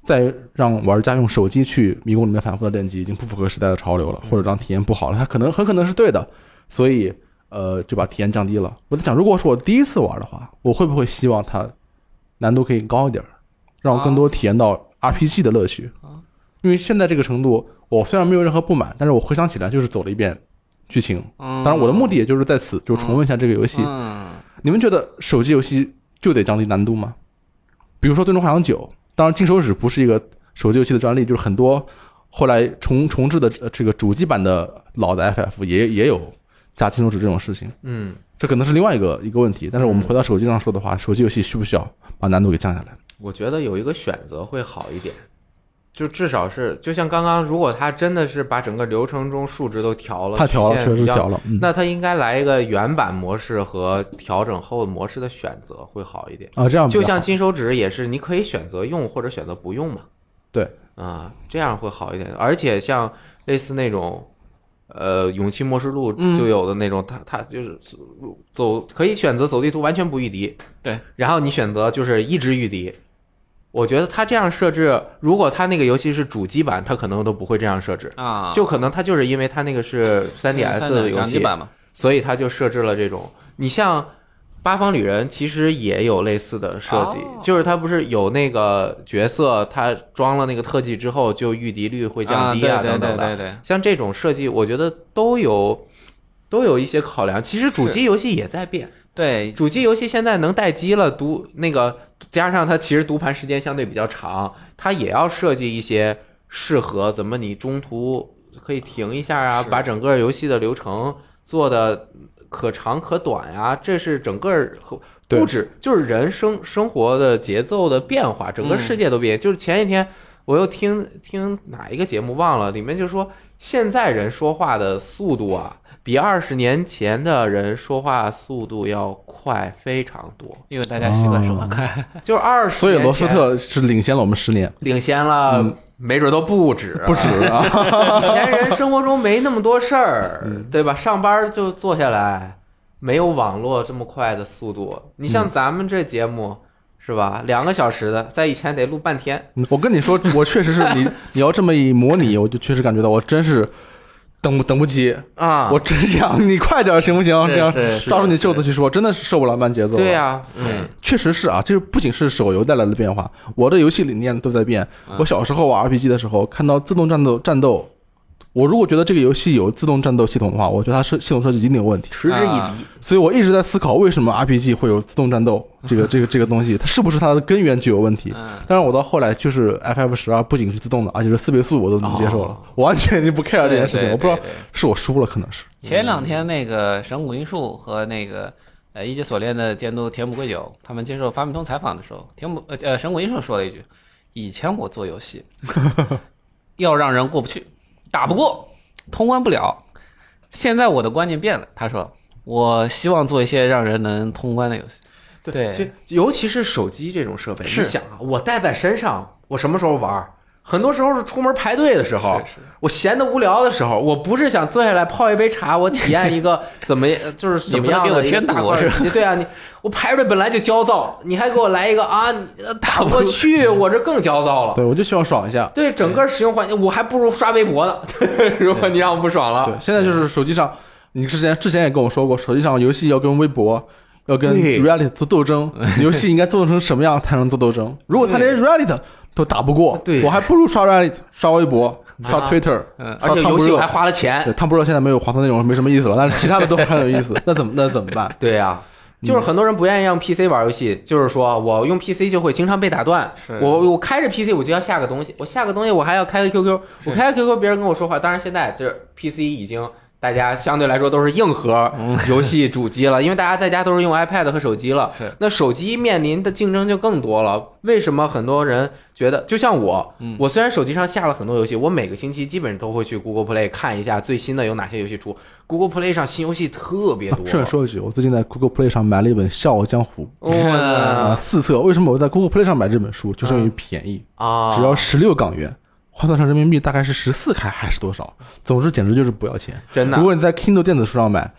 再让玩家用手机去迷宫里面反复的练级，已经不符合时代的潮流了，或者让体验不好了。他可能很可能是对的，所以呃就把体验降低了。我在想，如果是我第一次玩的话，我会不会希望它难度可以高一点，让我更多体验到 RPG 的乐趣？因为现在这个程度，我虽然没有任何不满，但是我回想起来就是走了一遍剧情。当当然，我的目的也就是在此，就是重温一下这个游戏。嗯，你们觉得手机游戏就得降低难度吗？比如说《最终幻想九》，当然金手指不是一个手机游戏的专利，就是很多后来重重置的呃这个主机版的老的 FF 也也有加金手指这种事情，嗯，这可能是另外一个一个问题。但是我们回到手机上说的话，手机游戏需不需要把难度给降下来？我觉得有一个选择会好一点，就至少是就像刚刚，如果他真的是把整个流程中数值都调了，他调了，确实调了，嗯那他应该来一个原版模式和调整后模式的选择会好一点。啊，这样就像金手指也是，你可以选择用或者选择不用嘛。对，啊，这样会好一点。而且像类似那种，呃，勇气末世录嗯就有的那种，他他就是走可以选择走地图完全不御敌，对，然后你选择就是一直御敌。我觉得他这样设置，如果他那个游戏是主机版，他可能都不会这样设置，啊，就可能他就是因为他那个是 3DS 的游戏，版嘛，所以他就设置了这种。你像八方旅人，其实也有类似的设计，哦。就是他不是有那个角色，他装了那个特技之后，就御敌率会降低啊，对等等的。像这种设计，我觉得都有都有一些考量。其实主机游戏也在变，对，主机游戏现在能待机了，读那个加上它其实读盘时间相对比较长，它也要设计一些适合怎么你中途可以停一下啊，把整个游戏的流程做的可长可短呀、这是整个和不止就是人生生活的节奏的变化，整个世界都变。就是前几天我又听听哪一个节目忘了，里面就说现在人说话的速度啊，比二十年前的人说话速度要快非常多。因为大家习惯说话快，就是二十，所以罗斯特是领先了我们十年，领先了，没准都不止，不止。啊！以前人生活中没那么多事儿，对吧？上班就坐下来，没有网络这么快的速度。你像咱们这节目。是吧？两个小时的，在以前得录半天。嗯我跟你说，我确实是你，你要这么一模拟，我就确实感觉到我真是等不等不及，啊，我真想你快点行不行？这样抓住你袖子去说，真的是受不了慢节奏。对、呀、嗯，确实是啊，这不仅是手游带来的变化，我的游戏理念都在变。我小时候玩 RPG 的时候，看到自动战斗战斗，我如果觉得这个游戏有自动战斗系统的话，我觉得它是系统设计一定有问题。嗤之以啊鼻。所以我一直在思考，为什么 RPG 会有自动战斗这个这个这个东西，它是不是它的根源就有问题？嗯，但是我到后来就是 FF 十二不仅是自动的，而且是四倍速，我都能接受了哦，我完全就不 care 这件事情。我不知道是我输了，可能是。前两天那个神谷英树和那个呃一级锁链的监督田浦贵久，他们接受发米通采访的时候，田浦呃呃神谷英树说了一句：“以前我做游戏 要让人过不去，打不过，通关不了。现在我的观念变了。”他说：“我希望做一些让人能通关的游戏。”对其尤其是手机这种设备，是你想啊，我带在身上，我什么时候玩儿？很多时候是出门排队的时候，是是我闲的无聊的时候，我不是想坐下来泡一杯茶，我体验一个 怎么就是怎么样的一个大块是？对啊，你我排队本来就焦躁，你还给我来一个啊，打不过去，我这更焦躁了。对，我就希望爽一下。对整个使用环境，我还不如刷微博呢。如果你让我不爽了，对，现在就是手机上，你之前之前也跟我说过，手机上游戏要跟微博。要跟 reality 做斗争，游戏应该做成什么样才能做斗争？如果他连 reality 都打不过，对我还不如刷 reality、刷微博、刷啊 Twitter，嗯而且游戏我还花了钱对，。汤不热现在没有黄色内容，没什么意思了，但是其他的都很有意思。那怎么那怎么办？对呀、就是很多人不愿意让 PC 玩游戏，就是说我用 PC 就会经常被打断。是我我开着 PC 我就要下个东西，我下个东西我还要开个 QQ，我开个 QQ 别人跟我说话。当然现在这 PC 已经大家相对来说都是硬核游戏主机了，因为大家在家都是用 iPad 和手机了。是那手机面临的竞争就更多了。为什么很多人觉得，就像我，嗯我虽然手机上下了很多游戏，我每个星期基本都会去 Google Play 看一下最新的有哪些游戏出。Google Play 上新游戏特别多。顺便说一句，我最近在 Google Play 上买了一本《笑傲江湖》四册。为什么我在 Google Play 上买这本书？就是因为便宜，啊，只要十六港元，换算成人民币大概是十四开还是多少？总之简直就是不要钱。真的如果你在 Kindle 电子书上买，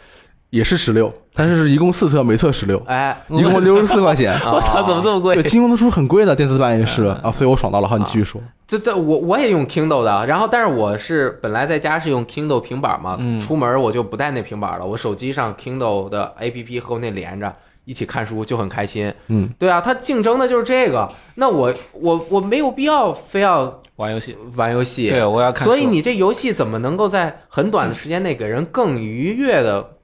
也是十六，但是是一共四册，每册十六，哎，一共六十四块钱。啊 我操，怎么这么贵对，？金庸的书很贵的，电子版也是啊，所以我爽到了。好，你继续说。这这我我也用 Kindle 的，然后但是我是本来在家是用 Kindle 平板嘛，嗯出门我就不带那平板了，我手机上 Kindle 的 APP 和我那连着。一起看书就很开心，嗯，对啊，他竞争的就是这个，那我我我没有必要非要玩游戏，玩游戏，对，我要看。所以你这游戏怎么能够在很短的时间内给人更愉悦的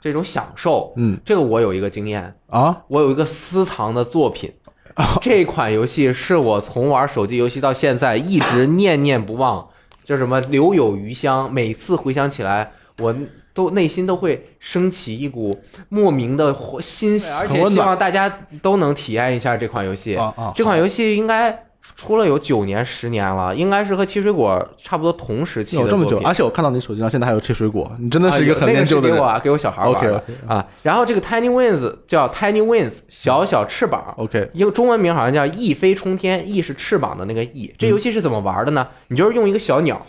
这种享受？嗯这个我有一个经验，啊，我有一个私藏的作品。这款游戏是我从玩手机游戏到现在一直念念不忘，叫什么留有余香。每次回想起来，我都内心都会升起一股莫名的火欣喜，而且希望大家都能体验一下这款游戏。这款游戏应该出了有九年、十年了，应该是和切水果差不多同时期的有这么久，而且我看到你手机上现在还有切水果，你真的是一个很啊有那是念旧的人。给我啊给我小孩玩的 OK，OK，啊。然后这个 Tiny Wings 叫 Tiny Wings 小小翅膀，OK，一个中文名好像叫翼飞冲天，翼是翅膀的那个翼。这游戏是怎么玩的呢？你就是用一个小鸟，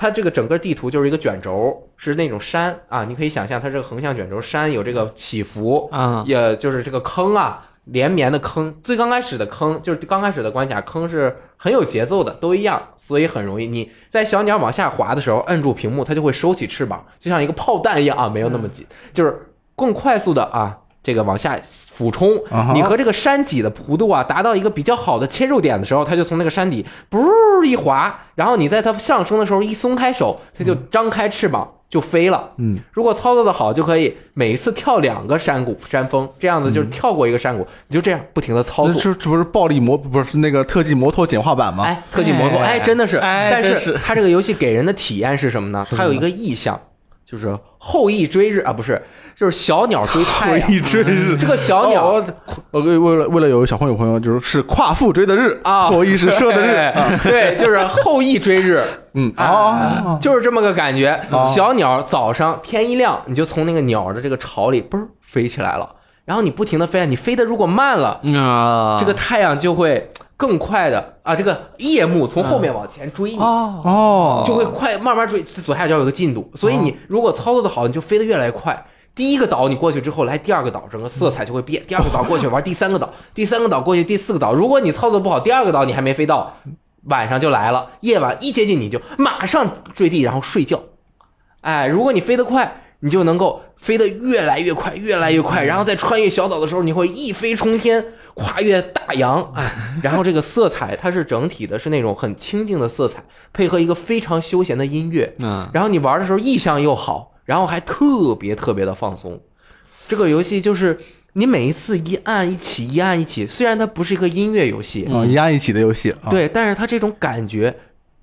它这个整个地图就是一个卷轴，是那种山啊，你可以想象它这个横向卷轴，山有这个起伏，啊，也就是这个坑啊，连绵的坑。最刚开始的坑就是刚开始的关卡坑是很有节奏的，都一样，所以很容易。你在小鸟往下滑的时候，摁住屏幕，它就会收起翅膀，就像一个炮弹一样啊，没有那么紧，就是更快速的啊。这个往下俯冲你和这个山脊的弧度啊达到一个比较好的切入点的时候，它就从那个山底不一滑，然后你在它上升的时候一松开手，它就张开翅膀就飞了。嗯，如果操作的好，就可以每一次跳两个山谷山峰，这样子就是跳过一个山谷，你就这样不停的操作。这这不是暴力摩不是那个特技摩托简化版吗？哎，特技摩托，哎哎，真的是，哎但是它这个游戏给人的体验是什么呢？它有一个意象，就是后羿追日啊，不是，就是小鸟追太阳。一追日，这个小鸟哦，我为为了为了有小朋友朋友，就是是夸父追的日啊后羿是射的日，哎对，就是后羿追日，嗯啊哦，就是这么个感觉哦。小鸟早上天一亮，你就从那个鸟的这个巢里嘣儿飞起来了，然后你不停的飞啊，你飞的如果慢了，啊，这个太阳就会更快的啊，这个夜幕从后面往前追你。哦哦，就会快慢慢追，左下角有个进度，所以你如果操作的好，你就飞得越来越快。第一个岛你过去之后，来第二个岛，整个色彩就会变。第二个岛过去玩第三个岛，第三个岛过去第四个岛。如果你操作不好，第二个岛你还没飞到，晚上就来了。夜晚一接近你就马上坠地，然后睡觉。哎，如果你飞得快，你就能够飞得越来越快，越来越快，然后在穿越小岛的时候，你会一飞冲天，跨越大洋，哎，然后这个色彩它是整体的是那种很清静的色彩，配合一个非常休闲的音乐，嗯，然后你玩的时候意象又好，然后还特别特别的放松。这个游戏就是你每一次一按一起，一按一起，虽然它不是一个音乐游戏，啊，一按一起的游戏，啊，对，但是它这种感觉，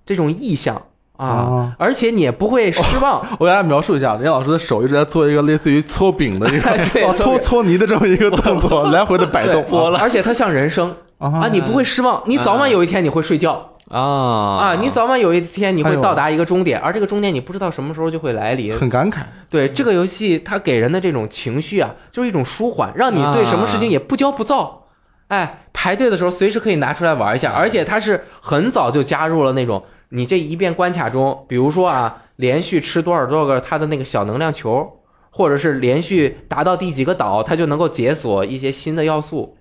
这种意象啊哦，而且你也不会失望。我给大家描述一下，任老师的手一直在做一个类似于搓饼的一个 搓搓泥的这么一个动作，来回的摆动。对而且它像人生啊啊，你不会失望，你早晚有一天你会睡觉啊啊，你早晚有一天你会到达一个终点，而这个终点你不知道什么时候就会来临。很感慨。对这个游戏，它给人的这种情绪啊，就是一种舒缓，让你对什么事情也不骄不躁。哎，排队的时候随时可以拿出来玩一下，而且它是很早就加入了那种你这一遍关卡中，比如说啊，连续吃多少多少个它的那个小能量球，或者是连续达到第几个岛，它就能够解锁一些新的要素。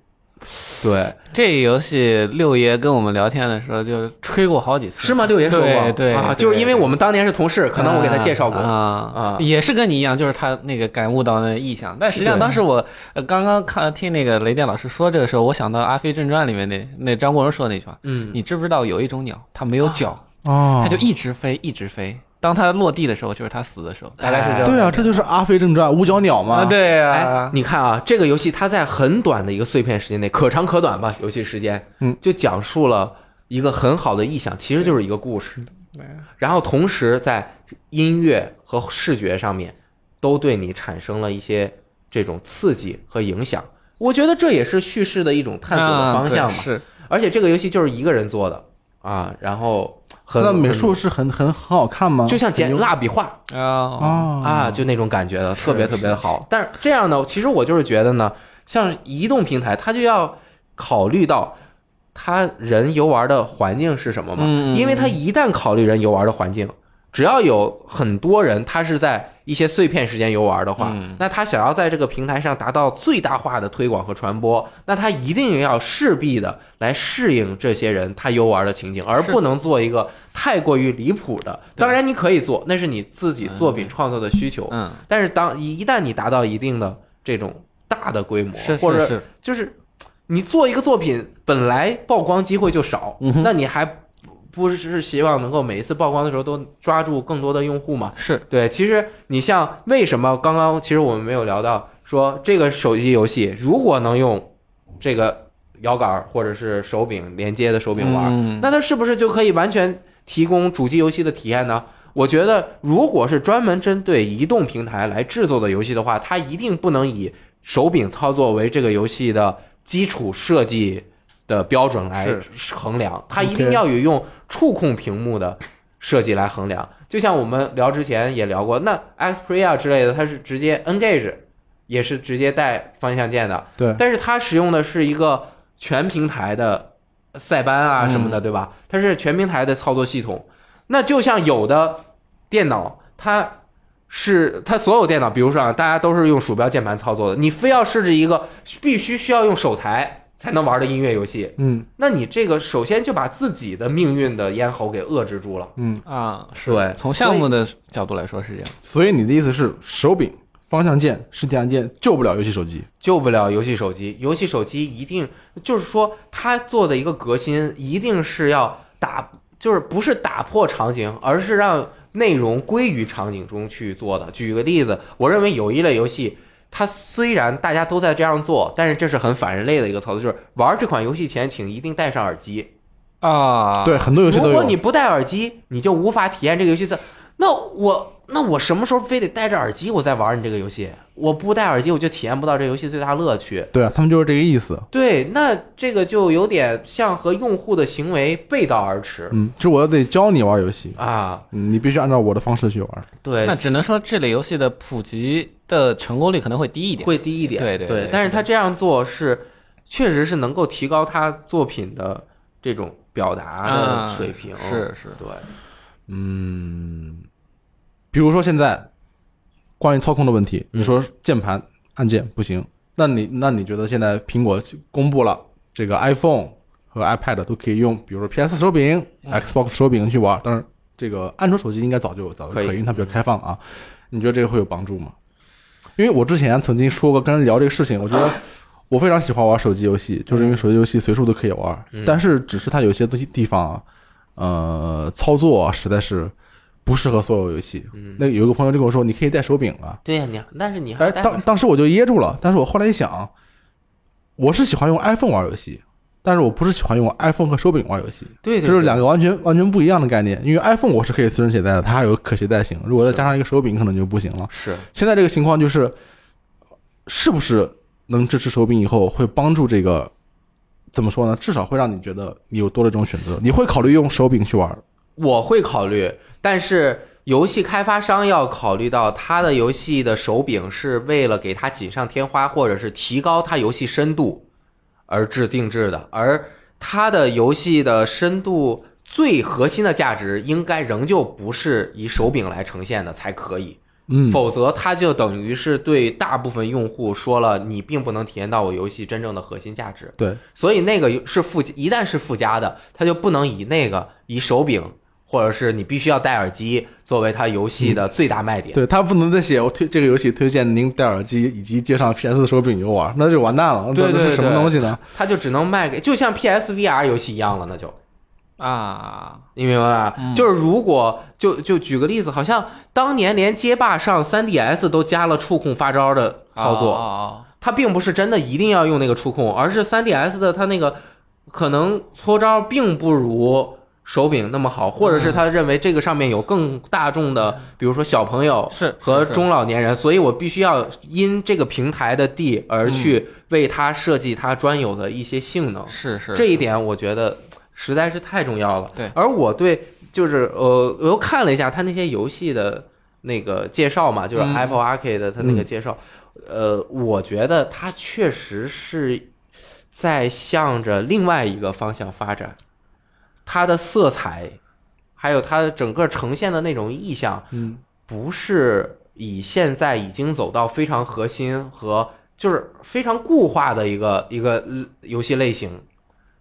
对，这游戏六爷跟我们聊天的时候就吹过好几次，是吗？六爷说过，对对啊，就是因为我们当年是同事，可能我给他介绍过。啊啊。也是跟你一样，就是他那个感悟到那意象。但实际上当时我呃刚刚看听那个雷电老师说这个时候，我想到《阿飞正传》里面那那张国荣说的那句话，嗯，你知不知道有一种鸟，它没有脚，哦它就一直飞一直飞。当它落地的时候，就是它死的时候，大概是这样。对啊，这就是《阿飞正传》五角鸟嘛。啊，对哎啊，，你看啊，这个游戏它在很短的一个碎片时间内，可长可短吧，游戏时间，嗯，就讲述了一个很好的意象，其实就是一个故事。然后同时在音乐和视觉上面，都对你产生了一些这种刺激和影响。我觉得这也是叙事的一种探索的方向嘛。啊是而且这个游戏就是一个人做的啊，然后很它的美术是很很很好看吗？就像剪蜡笔画，啊啊啊，就那种感觉的，特别特别的好。但是这样呢，其实我就是觉得呢，像移动平台，它就要考虑到他人游玩的环境是什么嘛，嗯嗯因为他一旦考虑人游玩的环境，只要有很多人他是在一些碎片时间游玩的话，嗯。那他想要在这个平台上达到最大化的推广和传播，那他一定要势必的来适应这些人他游玩的情景，而不能做一个太过于离谱的。当然你可以做，那是你自己作品创作的需求。嗯，但是当一一旦你达到一定的这种大的规模，是或者就是你做一个作品本来曝光机会就少，嗯那你还不是希望能够每一次曝光的时候都抓住更多的用户嘛？是对，其实你像为什么刚刚其实我们没有聊到说这个手机游戏如果能用这个摇杆或者是手柄连接的手柄玩，嗯那它是不是就可以完全提供主机游戏的体验呢？我觉得，如果是专门针对移动平台来制作的游戏的话，它一定不能以手柄操作为这个游戏的基础设计的标准来衡量，它一定要有用触控屏幕的设计来衡量。就像我们聊之前也聊过，那 Xperia 之类的，它是直接 Engage，也是直接带方向键的，对，但是它使用的是一个全平台的塞班啊什么的，对吧？它是全平台的操作系统。那就像有的电脑，它是它所有电脑，比如说啊，大家都是用鼠标键盘操作的，你非要设置一个必须需要用手台才能玩的音乐游戏，嗯那你这个首先就把自己的命运的咽喉给遏制住了。嗯，啊，是对从项目的角度来说是这样。所以你的意思是手柄、方向键、实体按键救不了游戏手机？救不了游戏手机，游戏手机一定就是说，它做的一个革新，一定是要打，就是不是打破场景，而是让内容归于场景中去做的。举个例子，我认为有一类游戏，它虽然大家都在这样做，但是这是很反人类的一个操作，就是玩这款游戏前，请一定戴上耳机。啊，对，很多游戏都有。如果你不戴耳机，你就无法体验这个游戏的。那我那我什么时候非得戴着耳机我再玩你这个游戏？我不戴耳机我就体验不到这游戏最大乐趣。对啊，他们就是这个意思。对，那这个就有点像和用户的行为背道而驰嗯，就我得教你玩游戏，啊。嗯，你必须按照我的方式去玩。对，那只能说这类游戏的普及的成功率可能会低一点。会低一点。对对对但是他这样做是确实是能够提高他作品的这种表达的啊水平。是是对，嗯，比如说现在关于操控的问题，嗯你说键盘按键不行，那你那你觉得现在苹果公布了这个 iPhone 和 iPad 都可以用，比如说 PS 手柄、Xbox 手柄去玩，当然这个安卓手机应该早就早就可以因为它比较开放啊。你觉得这个会有帮助吗？因为我之前曾经说过跟人聊这个事情，我觉得 我非常喜欢玩手机游戏，就是因为手机游戏随处都可以玩，嗯但是只是它有些东西地方啊，呃，操作啊实在是不适合所有游戏。嗯，那有一个朋友就跟我说，你可以带手柄了，对呀、你但是你还哎，当当时我就噎住了，但是我后来一想，我是喜欢用 iPhone 玩游戏，但是我不是喜欢用 iPhone 和手柄玩游戏，对对，对这是两个完全完全不一样的概念。因为 iPhone 我是可以随身携带的，它还有可携带性，如果再加上一个手柄，可能就不行了。是现在这个情况就是，是不是能支持手柄以后会帮助这个？怎么说呢？至少会让你觉得你有多了一种选择。你会考虑用手柄去玩？我会考虑，但是游戏开发商要考虑到他的游戏的手柄是为了给它锦上添花，或者是提高它游戏深度而制定制的，而它的游戏的深度最核心的价值应该仍旧不是以手柄来呈现的才可以。嗯，否则它就等于是对大部分用户说了，你并不能体验到我游戏真正的核心价值。对，所以那个是附，一旦是附加的，它就不能以那个以手柄或者是你必须要戴耳机作为它游戏的最大卖点。对，它不能再写我推这个游戏推荐您戴耳机以及接上 PS 手柄游玩，那就完蛋了。对对这是什么东西呢？它就只能卖给，就像 PSVR 游戏一样了，那就啊，你明白吧？嗯就是如果就就举个例子，好像当年连街霸上 3DS 都加了触控发招的操作，哦它并不是真的一定要用那个触控，而是 3DS 的它那个可能搓招并不如手柄那么好，或者是他认为这个上面有更大众的，比如说小朋友是和中老年人，所以我必须要因这个平台的地而去为它设计它专有的一些性能。是是这一点我觉得实在是太重要了。对。而我对就是呃，我又看了一下他那些游戏的那个介绍嘛，就是嗯。Apple Arcade 的他那个介绍，呃，我觉得他确实是在向着另外一个方向发展，它的色彩。还有它整个呈现的那种意象，嗯，不是以现在已经走到非常核心和就是非常固化的一个一个呃游戏类型。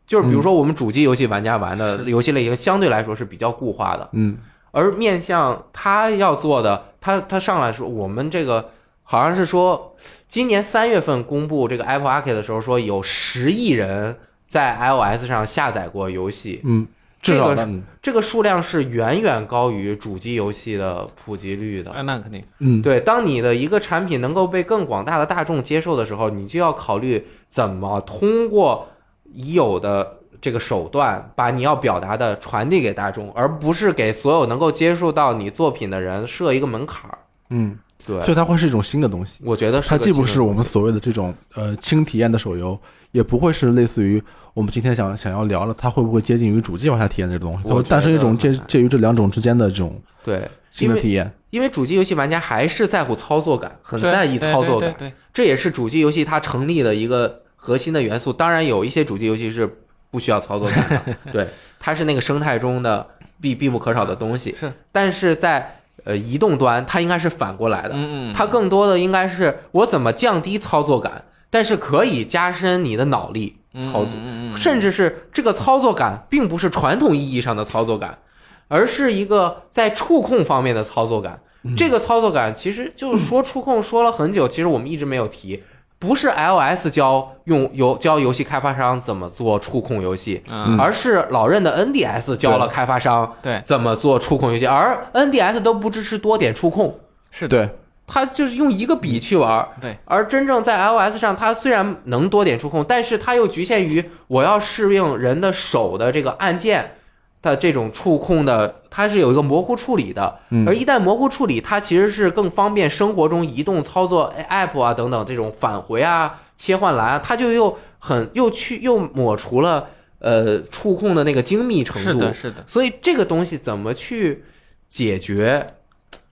就是比如说，我们主机游戏玩家玩的游戏类型相对来说是比较固化的，嗯而面向他要做的，他他上来说，我们这个好像是说，今年三月份公布这个 Apple Arcade 的时候，说有十亿人在 iOS 上下载过游戏，嗯，至这个，这个数量是远远高于主机游戏的普及率的。啊，那肯定，嗯，对，当你的一个产品能够被更广大的大众接受的时候，你就要考虑怎么通过已有的这个手段，把你要表达的传递给大众，而不是给所有能够接触到你作品的人设一个门槛儿。嗯，对，所以它会是一种新的东西。我觉得是它既不是我们所谓的这种呃轻体验的手游，也不会是类似于我们今天想想要聊的，它会不会接近于主机往下体验这个东西？它我会诞生一种介介于这两种之间的这种对，新的体验。因为主机游戏玩家还是在乎操作感，很在意操作感，对对对，这也是主机游戏它成立的一个核心的元素。当然，有一些主机游戏是不需要操作感的，对，它是那个生态中的必必不可少的东西。是，但是在呃移动端，它应该是反过来的，它更多的应该是我怎么降低操作感，但是可以加深你的脑力操作，甚至是这个操作感并不是传统意义上的操作感，而是一个在触控方面的操作感。这个操作感其实就是说触控说了很久，其实我们一直没有提，不是 iOS 教用游教游戏开发商怎么做触控游戏，嗯。而是老任的 NDS 教了开发商对，怎么做触控游戏，而 NDS 都不支持多点触控，是，对，它就是用一个笔去玩。对，而真正在 iOS 上，它虽然能多点触控，但是它又局限于我要适应人的手的这个按键的这种触控的，它是有一个模糊处理的。嗯而一旦模糊处理，它其实是更方便生活中移动操作 App 啊等等这种返回啊、切换栏啊，它就又很又去又抹除了呃触控的那个精密程度。是的，是的，所以这个东西怎么去解决，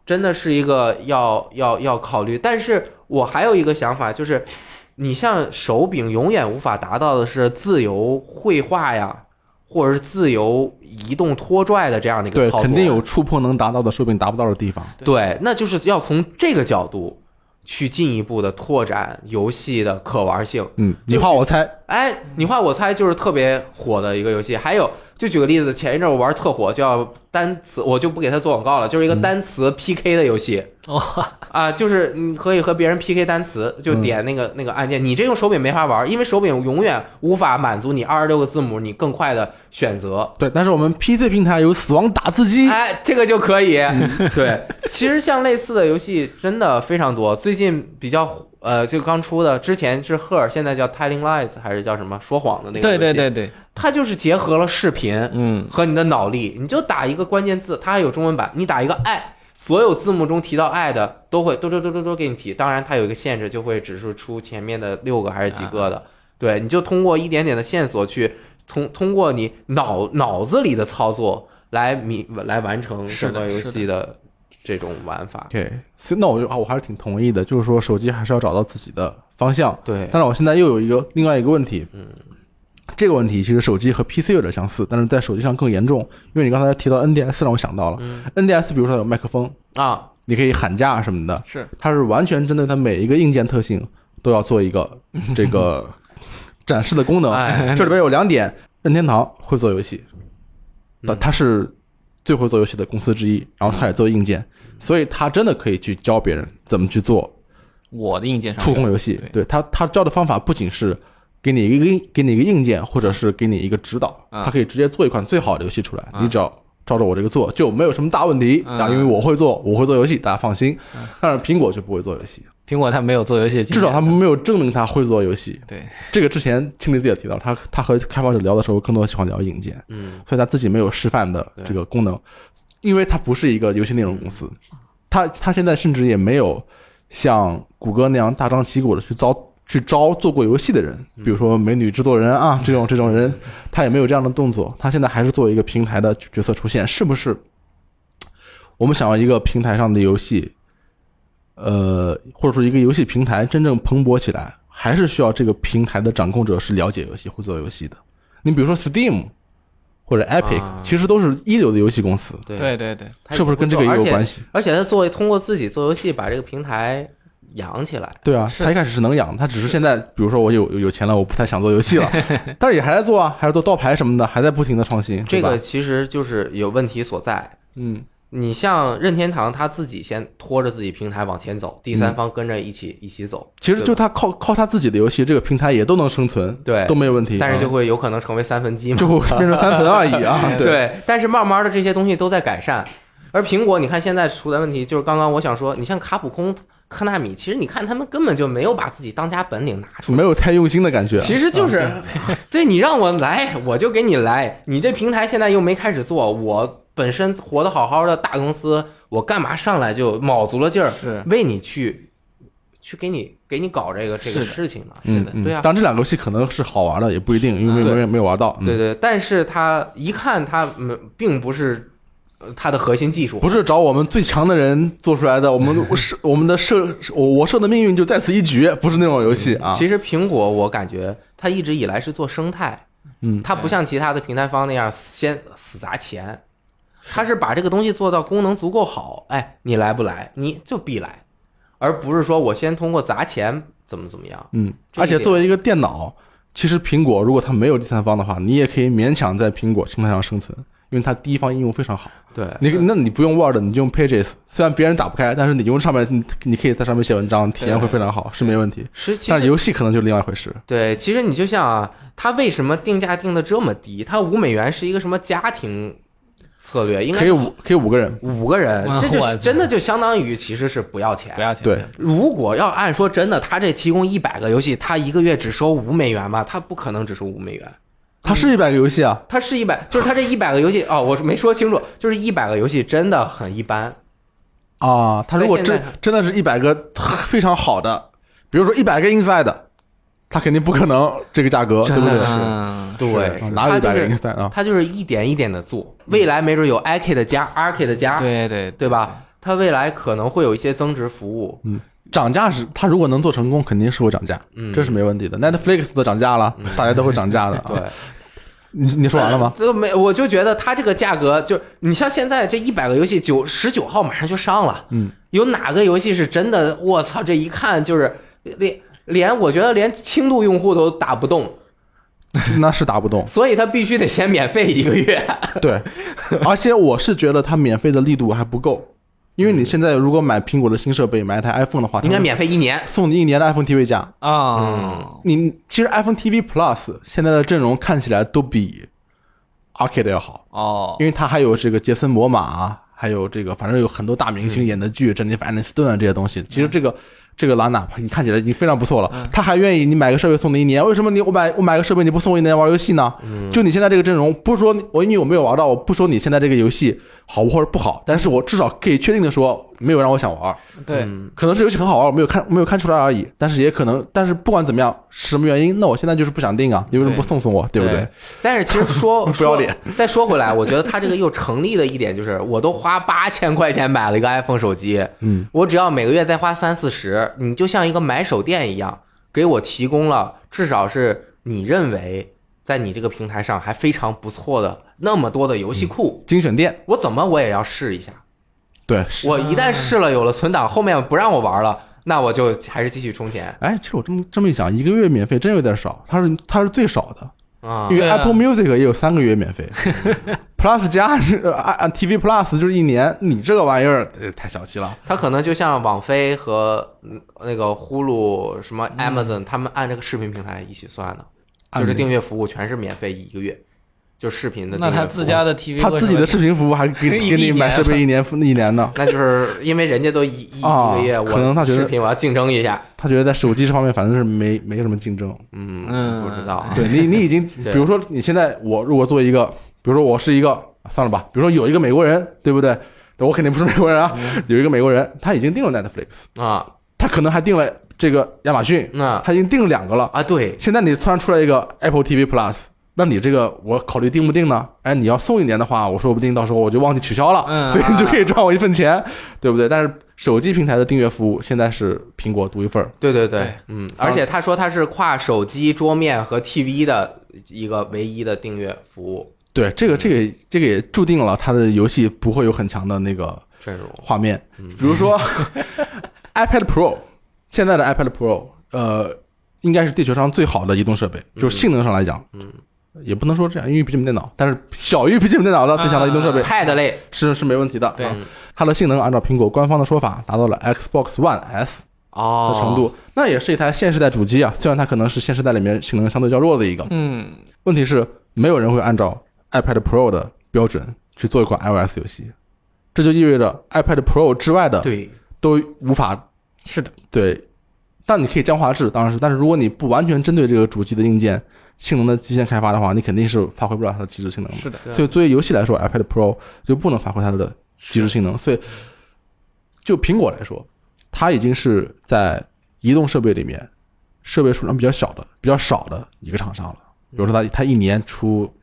真的是一个要要要考虑。但是我还有一个想法，就是你像手柄永远无法达到的是自由绘画呀，或者是自由移动拖拽的这样的一个，操作，肯定有触碰能达到的说不定达不到的地方。对，那就是要从这个角度去进一步的拓展游戏的可玩性。嗯，你画我猜，哎，你画我猜就是特别火的一个游戏。还有，就举个例子，前一阵我玩特火，叫单词，我就不给他做广告了，就是一个单词 PK 的游戏。哦，啊，就是你可以和别人 PK 单词，就点那个、那个按键。你这用手柄没法玩，因为手柄永远无法满足你二十六个字母你更快的选择。对，但是我们 PC 平台有死亡打字机，哎，这个就可以。对，其实像类似的游戏真的非常多。最近比较火呃，就刚出的，之前是 Her，现在叫 Telling Lies 还是叫什么说谎的那个？对对，对对，它就是结合了视频嗯，和你的脑力，你就打一个关键字，它还有中文版，你打一个爱。所有字幕中提到爱的都会嘟嘟嘟嘟嘟给你提，当然它有一个限制，就会只是出前面的六个还是几个的。对，你就通过一点点的线索去通通过你脑脑子里的操作来弥来完成是的整个游戏的这种玩法。OK，所以那我就啊，我还是挺同意的，就是说手机还是要找到自己的方向。对，但是我现在又有一个另外一个问题，嗯，这个问题其实手机和 PC 有点相似，但是在手机上更严重，因为你刚才提到 NDS 让我想到了、NDS，比如说有麦克风，啊，你可以喊价什么的，是。它是完全针对它每一个硬件特性都要做一个 这个展示的功能。哎。这里边有两点，任天堂会做游戏，那嗯它是最会做游戏的公司之一，然后他也做硬件，所以他真的可以去教别人怎么去做我的硬件上触控游戏。对。对他，他教的方法不仅是给你一个硬给你一个硬件，或者是给你一个指导，啊他可以直接做一款最好的游戏出来，啊你只要照着我这个做，就没有什么大问题。嗯。啊，因为我会做，我会做游戏，大家放心。但是苹果就不会做游戏，苹果它没有做游戏至少他们没有证明他会做游戏。对。这个之前青离子也提到，他他和开发者聊的时候，更多喜欢聊硬件，嗯，所以他自己没有示范的这个功能，因为他不是一个游戏内容公司，他他现在甚至也没有像谷歌那样大张旗鼓的去招去招做过游戏的人，比如说美女制作人啊这种这种人，他也没有这样的动作，他现在还是作为一个平台的角色出现，是不是？我们想要一个平台上的游戏，呃，或者说一个游戏平台真正蓬勃起来，还是需要这个平台的掌控者是了解游戏、会做游戏的。你比如说 Steam，或者 Epic，、啊其实都是一流的游戏公司，对对对是不是跟这个也有关系？而且他作为通过自己做游戏把这个平台养起来，对啊，他一开始是能养，他只是现在，比如说我有有有钱了，我不太想做游戏了，但是也还在做啊，还是做刀牌什么的，还在不停的创新。这个其实就是有问题所在。嗯，你像任天堂，他自己先拖着自己平台往前走，第三方跟着一起、一起走。其实就他靠靠他自己的游戏，这个平台也都能生存，对都没有问题。但是就啊会有可能成为三分之一嘛。就会变成三分而已啊。对，对，但是慢慢的这些东西都在改善。而苹果，你看现在出的问题，就是刚刚我想说，你像卡普空、科纳米，其实你看他们根本就没有把自己当家本领拿出来。没有太用心的感觉。其实就是，对你让我来，我就给你来。你这平台现在又没开始做，我本身活得好好的大公司，我干嘛上来就卯足了劲儿是。为你去去给你给你搞这个这个事情呢？嗯，嗯。对啊。但这两个游戏可能是好玩的，也不一定，因为没有没有没有玩到。嗯。对对，但是他一看它嗯并不是呃它的核心技术，不是找我们最强的人做出来的，我们我 是我们的设我我设的命运就在此一举，不是那种游戏啊。其实苹果我感觉它一直以来是做生态，嗯，它不像其他的平台方那样先死砸钱，它是把这个东西做到功能足够好，哎，你来不来，你就必来，而不是说我先通过砸钱怎么怎么样。嗯，而且作为一个电脑，其实苹果如果它没有第三方的话，你也可以勉强在苹果生态上生存，因为它第一方应用非常好。对，你那你不用 Word，你就用 Pages，虽然别人打不开，但是你用上面你你可以在上面写文章，体验会非常好，是没问题。是但是游戏可能就是另外一回事。对，其实你就像啊，它为什么定价定的这么低？它五美元是一个什么家庭策略？应该是可以五可以五个人，五个人，这就真的就相当于其实是不要钱不。要钱。对如果要按说真的，他这提供一百个游戏，他一个月只收五美元吗？他不可能只收五美元，它是一百个游戏啊。他是一百，就是他这一百个游戏哦，我是没说清楚，就是一百个游戏真的很一般。啊，它如果真真的是一百个非常好的，比如说一百个 Inside，它肯定不可能这个价格，对不对？真的是嗯，对是，哪有一百个他就是 Inside 啊？他就是一点一点的做，未来没准有 IK 的加，RK 的加，对对对吧？它未来可能会有一些增值服务，涨价是它如果能做成功，肯定是会涨价，嗯，这是没问题的。Netflix 都涨价了，大家都会涨价的。对啊，。你你说完了吗？这没，我就觉得它这个价格，就你像现在这一百个游戏，九十九号马上就上了，嗯，有哪个游戏是真的？我操，这一看就是连连我觉得连轻度用户都打不动，那是打不动。所以他必须得先免费一个月。对，而且我是觉得它免费的力度还不够，因为你现在如果买苹果的新设备，买一台 iPhone 的话，应该免费一年。送你一年的 iPhone TV 加。啊，你其实 iPhone TV Plus 现在的阵容看起来都比 Arcade 要好，哦，因为它还有这个杰森·摩玛，还有这个反正有很多大明星演的剧，珍妮弗·安妮斯顿啊这些东西。其实这个这个兰纳你看起来已经非常不错了，他还愿意你买个设备送你一年，为什么你我买我买个设备你不送我一年玩游戏呢？就你现在这个阵容，不是说你我你有没有玩到，我不说你现在这个游戏好或者不好，但是我至少可以确定的说，没有让我想玩。对，可能是游戏很好玩，我没有看没有看出来而已，但是也可能，但是不管怎么样，什么原因，那我现在就是不想定啊，你为什么不送送我，对不对？但是其实说 不要脸。再说回来，我觉得他这个又成立的一点就是，我都花八千块钱买了一个 iPhone 手机，嗯，我只要每个月再花三四十，你就像一个买手店一样，给我提供了至少是你认为在你这个平台上还非常不错的那么多的游戏库，精选店，我怎么我也要试一下。对，我一旦试了有了存档，后面不让我玩了，那我就还是继续充钱。哎，其实我这么这么一想，一个月免费真有点少，它是它是最少的，啊。因。为 Apple Music 也有三个月免费，Plus 加是呃啊 TV Plus 就是一年，你这个玩意儿呃太小气了。它可能就像网飞和嗯那个呼噜、什么 Amazon，、他们按这个视频平台一起算的，就是订阅服务全是免费一个月，就视频的。那他自家的 TV，他自己的视频服务还给一 给你买年设备一年一年呢，那就是因为人家都一 一个月，可能他觉得视频我要竞争一下，他觉得在手机这方面反正是没没什么竞争。嗯，嗯不知道，对你，你已经，比如说你现在我如果做一个，比如说我是一个，算了吧，比如说有一个美国人，对不对？我肯定不是美国人啊，有一个美国人，他已经订了 Netflix，啊，他可能还订了这个亚马逊，那他已经订了两个了。啊对，现在你突然出来一个 Apple TV Plus，那你这个我考虑定不定呢？哎，你要送一年的话，我说不定到时候我就忘记取消了，嗯。所以你就可以赚我一份钱，对不对？但是手机平台的订阅服务现在是苹果独一份儿，对对对对，嗯，而且他说他是跨手机、桌面和 TV 的一个唯一的订阅服务，对，这个这个这个也注定了它的游戏不会有很强的那个阵容，画面，比如说 iPad Pro，现在的 iPad Pro，呃，应该是地球上最好的移动设备，就是性能上来讲，嗯，也不能说这样，因为笔记本电脑，但是小于笔记本电脑的最强的移动设备 Pad 类，是是没问题的。对啊。它的性能按照苹果官方的说法达到了 Xbox One S 哦的程度，那也是一台现世代主机啊，虽然它可能是现时代里面性能相对较弱的一个，嗯，问题是没有人会按照 iPad Pro 的标准去做一款 iOS 游戏，这就意味着 iPad Pro 之外的对，都无法是的，对，但你可以降画质，当然是，但是如果你不完全针对这个主机的硬件性能的极限开发的话，你肯定是发挥不了它的极致性能的。是的，对所以作为游戏来说，iPad Pro 就不能发挥它的极致性能。所以，就苹果来说，它已经是在移动设备里面设备数量比较小的、比较少的一个厂商了。比如说它，它一年出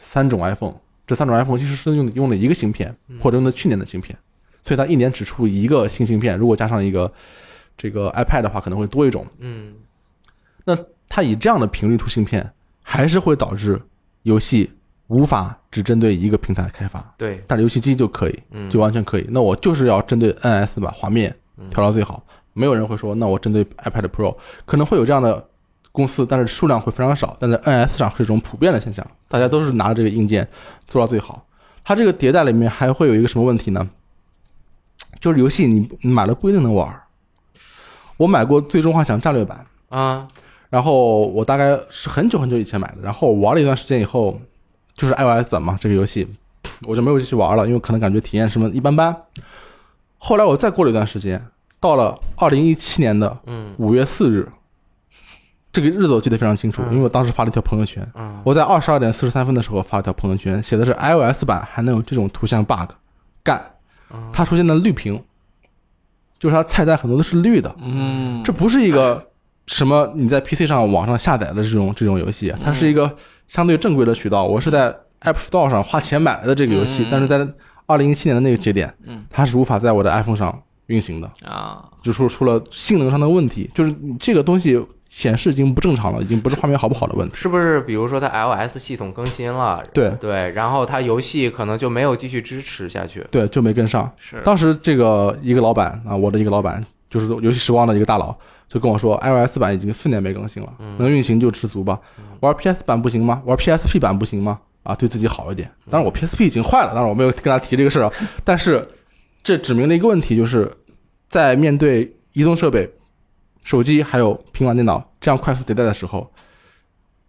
三种 iPhone，这三种 iPhone 其实是用用的一个芯片，或者用的去年的芯片，所以它一年只出一个新芯片。如果加上一个这个 iPad 的话，可能会多一种。嗯，那它以这样的频率出芯片，还是会导致游戏无法只针对一个平台开发。对，但是游戏机就可以，嗯，就完全可以。那我就是要针对 NS 把画面调到最好，没有人会说，那我针对 iPad Pro 可能会有这样的公司，但是数量会非常少。但是 NS 上是一种普遍的现象，大家都是拿着这个硬件做到最好。它这个迭代里面还会有一个什么问题呢？就是游戏你你买了不一定能玩。我买过《最终幻想战略版》，啊，然后我大概是很久很久以前买的，然后我玩了一段时间以后，就是 iOS 版嘛，这个游戏我就没有继续玩了，因为可能感觉体验什么一般般。后来我再过了一段时间，到了二零一七年的嗯。五月四日，这个日子我记得非常清楚，嗯。因为我当时发了一条朋友圈，嗯，我在二十二点四十三分的时候发了条朋友圈，写的是 iOS 版还能有这种图像 bug，干，嗯。它出现的绿屏，就是它菜单很多都是绿的，嗯，这不是一个什么你在 PC 上网上下载的这种这种游戏，它是一个相对正规的渠道。我是在 App Store 上花钱买来的这个游戏，嗯。但是在二零一七年的那个节点，嗯，它是无法在我的 iPhone 上运行的，啊，就说出了性能上的问题，就是你这个东西显示已经不正常了，已经不是画面好不好的问题。是不是比如说它 iOS 系统更新了，对。对，然后它游戏可能就没有继续支持下去，对，就没跟上。是，当时这个一个老板啊，我的一个老板，就是游戏时光的一个大佬，就跟我说，iOS 版已经四年没更新了，能运行就知足吧。玩 PS 版不行吗？玩 PSP 版不行吗？啊，对自己好一点。当然我 PSP 已经坏了，当然我没有跟他提这个事儿啊。但是这指明了一个问题，就是在面对移动设备、手机还有平板电脑这样快速迭代的时候，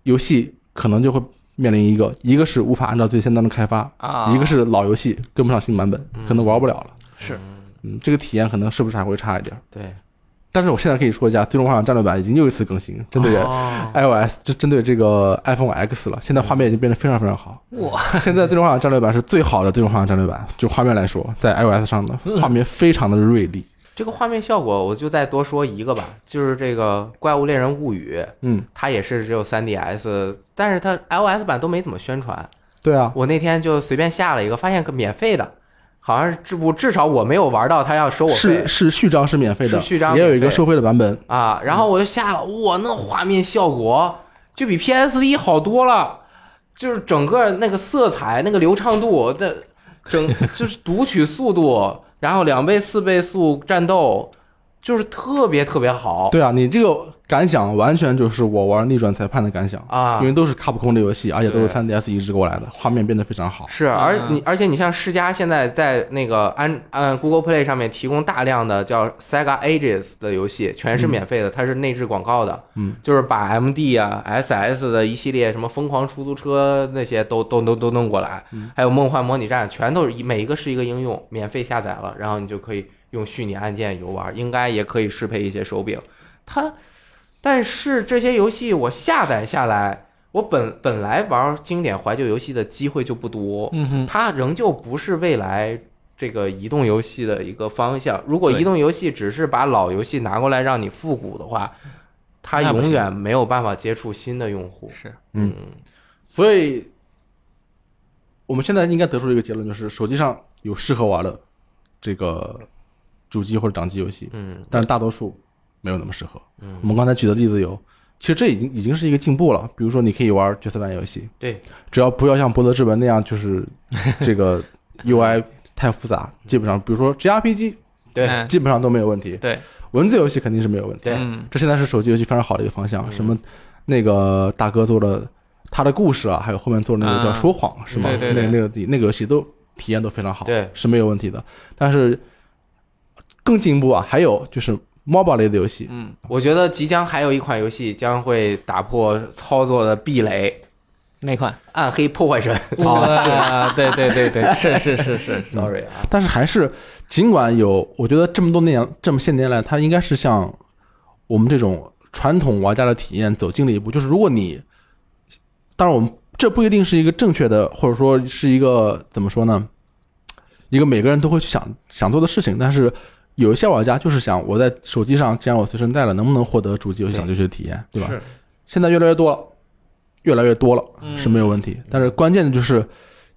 游戏可能就会面临一个，一个是无法按照最先端的开发，啊，一个是老游戏跟不上新版本，可能玩不了了。是嗯，这个体验可能是不是还会差一点儿？对，但是我现在可以说一下，《最终幻想战略版》已经又一次更新，针对哦 iOS，就针对这个 iPhone X 了。现在画面已经变得非常非常好。哇，现在《最终幻想战略版》是最好的《最终幻想战略版》，就画面来说，在 iOS 上的画面非常的锐利。这个画面效果我就再多说一个吧，就是这个《怪物猎人物语》，嗯，它也是只有 3DS，但是它 iOS 版都没怎么宣传。对啊，我那天就随便下了一个，发现个免费的，好像是至不至少我没有玩到他要收我费是是序章是免费的，是序章也有一个收费的版本。啊。然后我就下了，哇，那画面效果就比 PSV 好多了，就是整个那个色彩、那个流畅度的整 就是读取速度，然后两倍、四倍速战斗，就是特别特别好。对啊，你这个感想完全就是我玩逆转裁判的感想啊。因为都是卡普空的游戏，而且都是对。3DS 移植过来的，画面变得非常好。是，而嗯你而且你像世嘉现在在那个安嗯 Google Play 上面提供大量的叫 Sega Ages 的游戏，全是免费的，它是内置广告的，嗯，就是把 MD 啊、SS 的一系列什么疯狂出租车那些都都都都弄过来，嗯。还有梦幻模拟战，全都是一每一个是一个应用，免费下载了，然后你就可以用虚拟按键游玩，应该也可以适配一些手柄。它，但是这些游戏我下载下来。我本本来玩经典怀旧游戏的机会就不多，嗯哼，它仍旧不是未来这个移动游戏的一个方向。如果移动游戏只是把老游戏拿过来让你复古的话，它永远没有办法接触新的用户。是嗯所以，我们现在应该得出一个结论，就是手机上有适合玩的这个主机或者掌机游戏，嗯但是大多数没有那么适合。嗯我们刚才举的例子有其实这已经已经是一个进步了。比如说，你可以玩角色扮演游戏，对，只要不要像《博德之门》那样，就是这个 UI 太复杂，基本上，比如说 JRPG，对嗯基本上都没有问题。对，文字游戏肯定是没有问题。对嗯这现在是手机游戏非常好的一个方向。嗯什么那个大哥做的他的故事啊，还有后面做的那个叫啊说谎、是吗？对对对那那个那个游戏都体验都非常好，对是没有问题的。但是更进一步啊，还有就是 MOBA 类的游戏，嗯，我觉得即将还有一款游戏将会打破操作的壁垒，那款？《暗黑破坏神》。哇，对对对对，是是是是，Sorry 啊，但是还是尽管有，我觉得这么多年这么些年来，它应该是像我们这种传统玩家的体验走近了一步。就是如果你，当然我们这不一定是一个正确的，或者说是一个怎么说呢，一个每个人都会去想想做的事情。但是有一些玩家就是想，我在手机上既然我随身带了，能不能获得主机游戏掌机游戏的体验，对吧？是现在越来越多了，越来越多了嗯是没有问题。但是关键的就是，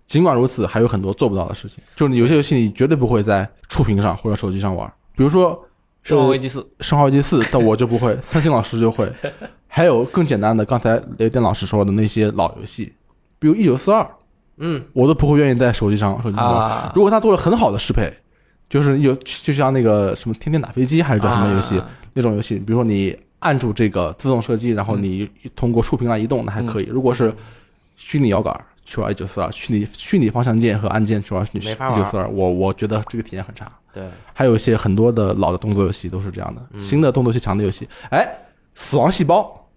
尽管如此，还有很多做不到的事情。就是你有些游戏你绝对不会在触屏上或者手机上玩，比如说《生化危机四》《生化危机四》，但我就不会，三星老师就会。还有更简单的，刚才雷电老师说的那些老游戏，比如《一九四二》，嗯，我都不会愿意在手机上手机上玩。啊，如果他做了很好的适配，就是有就像那个什么天天打飞机还是叫什么游戏、啊那种游戏，比如说你按住这个自动射击，然后你通过触屏来移动，那还可以。如果是虚拟摇杆去玩一九四二，虚拟虚拟方向键和按键去玩。一九四二，我我觉得这个体验很差。对，还有一些很多的老的动作游戏都是这样的，嗯新的动作性强的游戏，哎，死亡细胞，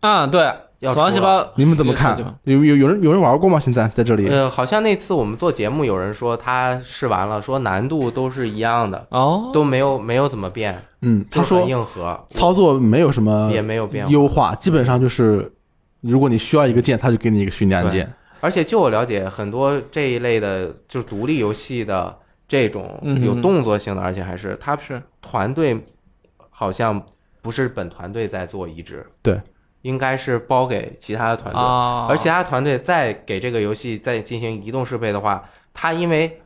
啊，对，要死亡细胞，你们怎么看？有有有人有人玩过吗？现在在这里，呃，好像那次我们做节目，有人说他试完了，说难度都是一样的，哦，都没有没有怎么变，嗯，他说硬核，操作没有什么也没有变化。优化，基本上就是如果你需要一个键，他就给你一个虚拟按键。而且就我了解，很多这一类的，就是独立游戏的这种嗯有动作性的，而且还是他是团队好像不是本团队在做移植，对，应该是包给其他的团队，啊，而其他团队再给这个游戏再进行移动适配的话，他因为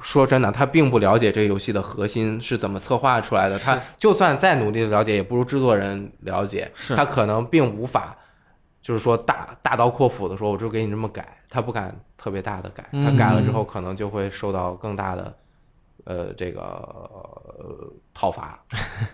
说真的，他并不了解这个游戏的核心是怎么策划出来的，他就算再努力的了解，也不如制作人了解，他可能并无法。就是说大大刀阔斧的说，我就给你这么改，他不敢特别大的改，他嗯改了之后可能就会受到更大的，呃，这个、呃、讨伐。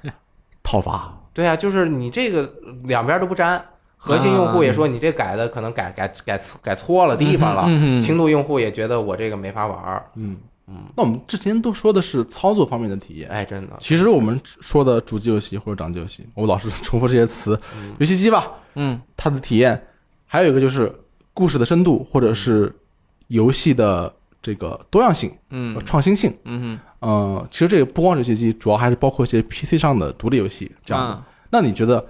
讨伐，对啊，就是你这个两边都不沾，核心用户也说你这改的可能改改改改错了地方了，嗯轻度用户也觉得我这个没法玩儿。嗯嗯。那我们之前都说的是操作方面的体验，哎，真的，其实我们说的主机游戏或者掌机游戏，我老是 重复这些词，游戏机吧，嗯它的体验，还有一个就是故事的深度，或者是游戏的这个多样性、嗯创新性。嗯呃，其实这个不光是游戏机，主要还是包括一些 PC 上的独立游戏这，样的。啊那你觉得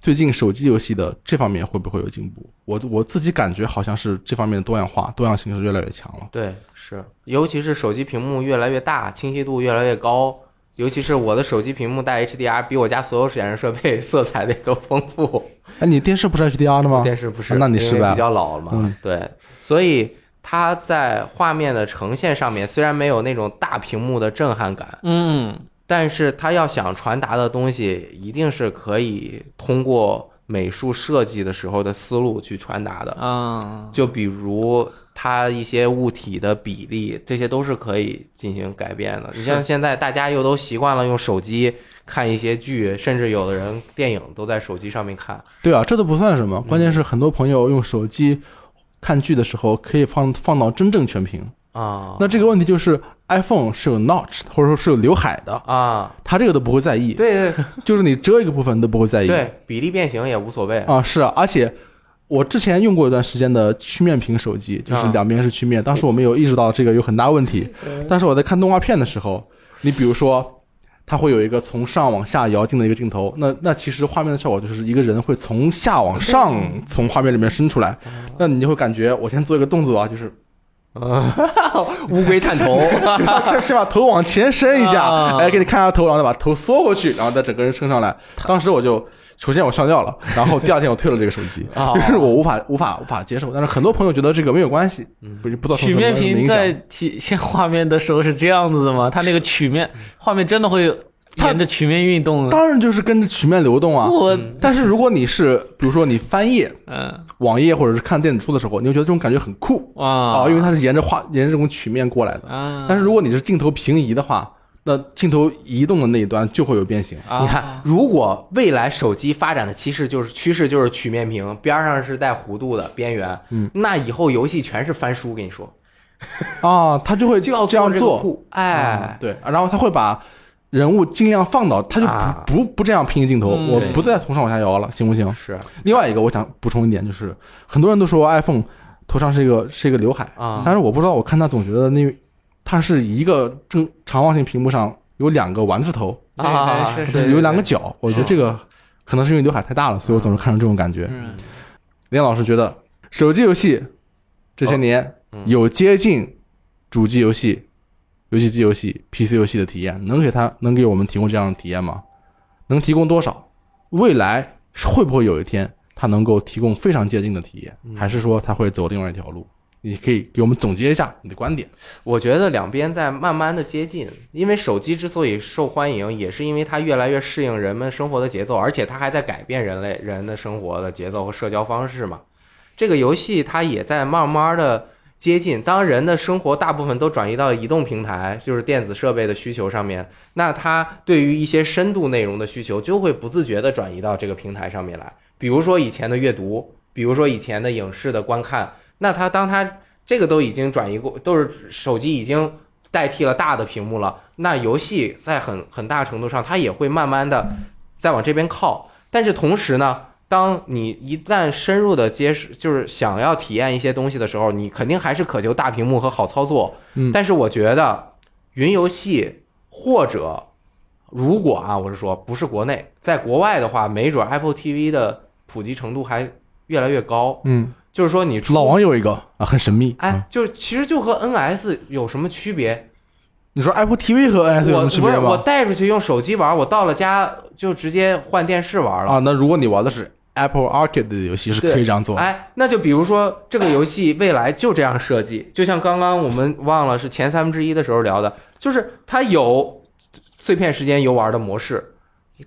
最近手机游戏的这方面会不会有进步？我我自己感觉好像是这方面的多样化、多样性是越来越强了。对，是，尤其是手机屏幕越来越大，清晰度越来越高。尤其是我的手机屏幕带 HDR，比我家所有显示设备色彩的都丰富。哎，你电视不是 HDR 的吗？电视不是，啊那你因为失败了比较老了嘛。嗯对，所以它在画面的呈现上面虽然没有那种大屏幕的震撼感，嗯但是他要想传达的东西，一定是可以通过美术设计的时候的思路去传达的。啊，就比如它一些物体的比例，这些都是可以进行改变的。你像现在大家又都习惯了用手机看一些剧，甚至有的人电影都在手机上面看。对啊，这都不算什么，关键嗯是很多朋友用手机看剧的时候可以放放到真正全屏。啊，那这个问题就是 iPhone 是有 notch 或者说是有刘海的，啊，它这个都不会在意，对对 就是你遮一个部分都不会在意。对，比例变形也无所谓。啊，是啊，而且我之前用过一段时间的曲面屏手机，就是啊两边是曲面，当时我没有意识到这个有很大问题，但是我在看动画片的时候，你比如说。它会有一个从上往下摇进的一个镜头，那那其实画面的效果就是一个人会从下往上从画面里面伸出来，那你就会感觉我先做一个动作啊，就是 乌龟探头，他先先把头往前伸一下，啊哎，给你看下头，然后再把头缩回去，然后再整个人升上来。当时我就，首先我笑掉了，然后第二天我退了这个手机，哦就是我无法无法无法接受。但是很多朋友觉得这个没有关系，不是不知道从曲面屏在响。体现画面的时候是这样子的吗？它那个曲面画面真的会它沿着曲面运动，当然就是跟着曲面流动啊。我但是如果你是比如说你翻页嗯。网页或者是看电子书的时候，你会觉得这种感觉很酷。啊。啊，因为它是沿着画沿着这种曲面过来的。啊，但是如果你是镜头平移的话，那镜头移动的那一端就会有变形。啊。你看，如果未来手机发展的趋势就是趋势就是曲面屏，边儿上是带弧度的边缘，嗯，那以后游戏全是翻书，跟你说。啊，他就会 就要这样做，哎，对，然后他会把人物尽量放到，他就不、啊。不不这样平行镜头，嗯我不再从上往下摇了，行不行？是。另外一个，我想补充一点，就是很多人都说 iPhone 头上是一个是一个刘海，啊，但是我不知道，我看他总觉得那它是一个正长方形屏幕上有两个丸子头，啊，是是对有两个，角，我觉得这个可能是因为刘海太大了，所以我总是看成这种感觉。嗯。连老师觉得手机游戏这些年嗯。有接近主机游戏、游戏机游戏、PC 游戏的体验，能给他能给我们提供这样的体验吗？能提供多少？未来会不会有一天它能够提供非常接近的体验，嗯还是说它会走另外一条路？你可以给我们总结一下你的观点。我觉得两边在慢慢的接近，因为手机之所以受欢迎，也是因为它越来越适应人们生活的节奏，而且它还在改变人类人的生活的节奏和社交方式嘛。这个游戏它也在慢慢的接近，当人的生活大部分都转移到移动平台，就是电子设备的需求上面，那它对于一些深度内容的需求就会不自觉的转移到这个平台上面来。比如说以前的阅读，比如说以前的影视的观看，那它当它这个都已经转移过，都是手机已经代替了大的屏幕了。那游戏在很很大程度上，它也会慢慢的再往这边靠。但是同时呢，当你一旦深入的接触，就是想要体验一些东西的时候，你肯定还是渴求大屏幕和好操作。嗯但是我觉得云游戏或者如果啊，我是说不是国内，在国外的话，没准 Apple TV 的普及程度还越来越高。嗯，就是说你老王有一个啊，很神秘。哎嗯，就其实就和 NS 有什么区别？你说 Apple TV 和 NS 有什么区别不是我？带出去用手机玩，我到了家就直接换电视玩了。啊，那如果你玩的是 Apple Arcade 的游戏，是可以这样做。哎，那就比如说这个游戏未来就这样设计，就像刚刚我们忘了是前三分之一的时候聊的，就是它有碎片时间游玩的模式。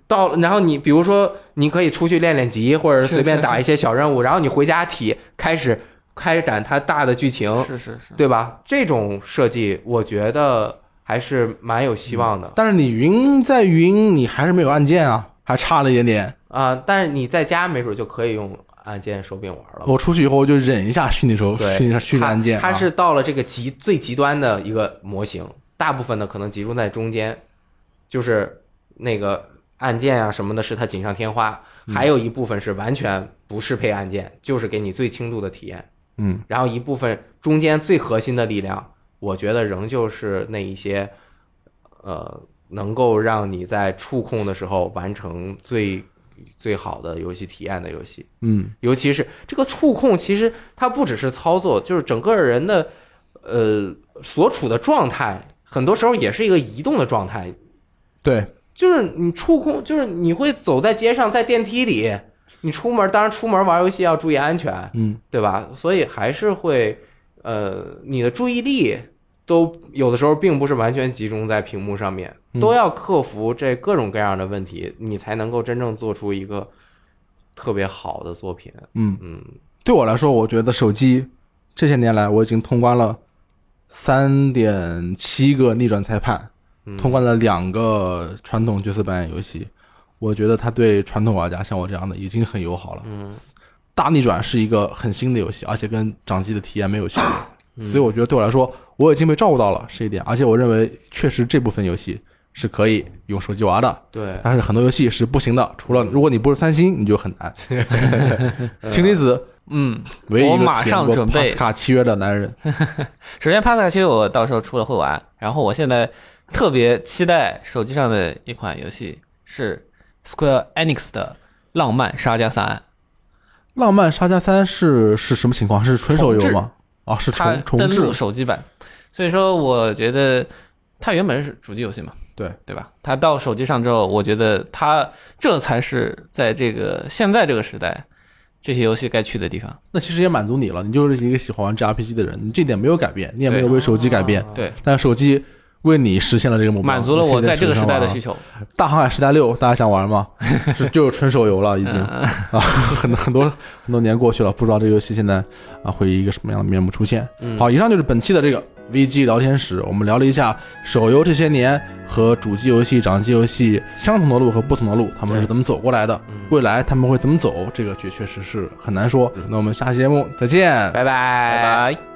到，然后你比如说，你可以出去练练级，或者是是随便打一些小任务，然后你回家体开始开展它大的剧情，是是是，对吧？这种设计，我觉得还是蛮有希望的但是你云在云，你还是没有按键啊，还差了一点点。啊、但是你在家没准就可以用按键手柄玩了。我出去以后我就忍一下虚拟手对，虚拟虚拟按键啊。它它是到了这个极最极端的一个模型，大部分的可能集中在中间，就是那个按键啊什么的，是它锦上添花，嗯还有一部分是完全不适配按键，就是给你最轻度的体验。嗯，然后一部分中间最核心的力量，我觉得仍旧是那一些，呃，能够让你在触控的时候完成最最好的游戏体验的游戏。嗯尤其是这个触控，其实它不只是操作，就是整个人的呃所处的状态，很多时候也是一个移动的状态。对，就是你触控，就是你会走在街上，在电梯里，你出门，当然出门玩游戏要注意安全，嗯对吧？所以还是会，呃，你的注意力都有的时候并不是完全集中在屏幕上面，嗯都要克服这各种各样的问题，你才能够真正做出一个特别好的作品。嗯，嗯，对我来说，我觉得手机这些年来我已经通关了三点七个逆转裁判，嗯通关了两个传统角色扮演游戏。我觉得它对传统玩家像我这样的已经很友好了。嗯，大逆转是一个很新的游戏，而且跟掌机的体验没有区别，嗯所以我觉得对我来说，我已经被照顾到了这一点。而且我认为，确实这部分游戏是可以用手机玩的，对，但是很多游戏是不行的。除了如果你不是三星，你就很难。氢离子嗯，我马上准备。帕斯卡契约的男人，首先帕萨奇我到时候出了会玩，然后我现在特别期待手机上的一款游戏是 Square Enix 的《浪漫沙加三。浪漫沙加三是是什么情况？是纯手游吗？啊，是》，它重重置手机版，所以说我觉得它原本是主机游戏嘛，对对吧？它到手机上之后，我觉得它这才是在这个现在这个时代，这些游戏该去的地方。那其实也满足你了，你就是一个喜欢玩 JRPG 的人，你这点没有改变，你也没有为手机改变。啊对，但手机为你实现了这个目标，满足了我在这个时代的需求。大航海时代六，大家想玩吗？是 就是纯手游了，已经嗯啊，很很多很多年过去了，不知道这个游戏现在啊会以一个什么样的面目出现。嗯好，以上就是本期的这个 VG 聊天室，我们聊了一下手游这些年和主机游戏、掌机游戏相同的路和不同的路，他们是怎么走过来的，嗯。未来他们会怎么走，这个确确实是很难说。那我们下期节目再见，拜拜。拜拜。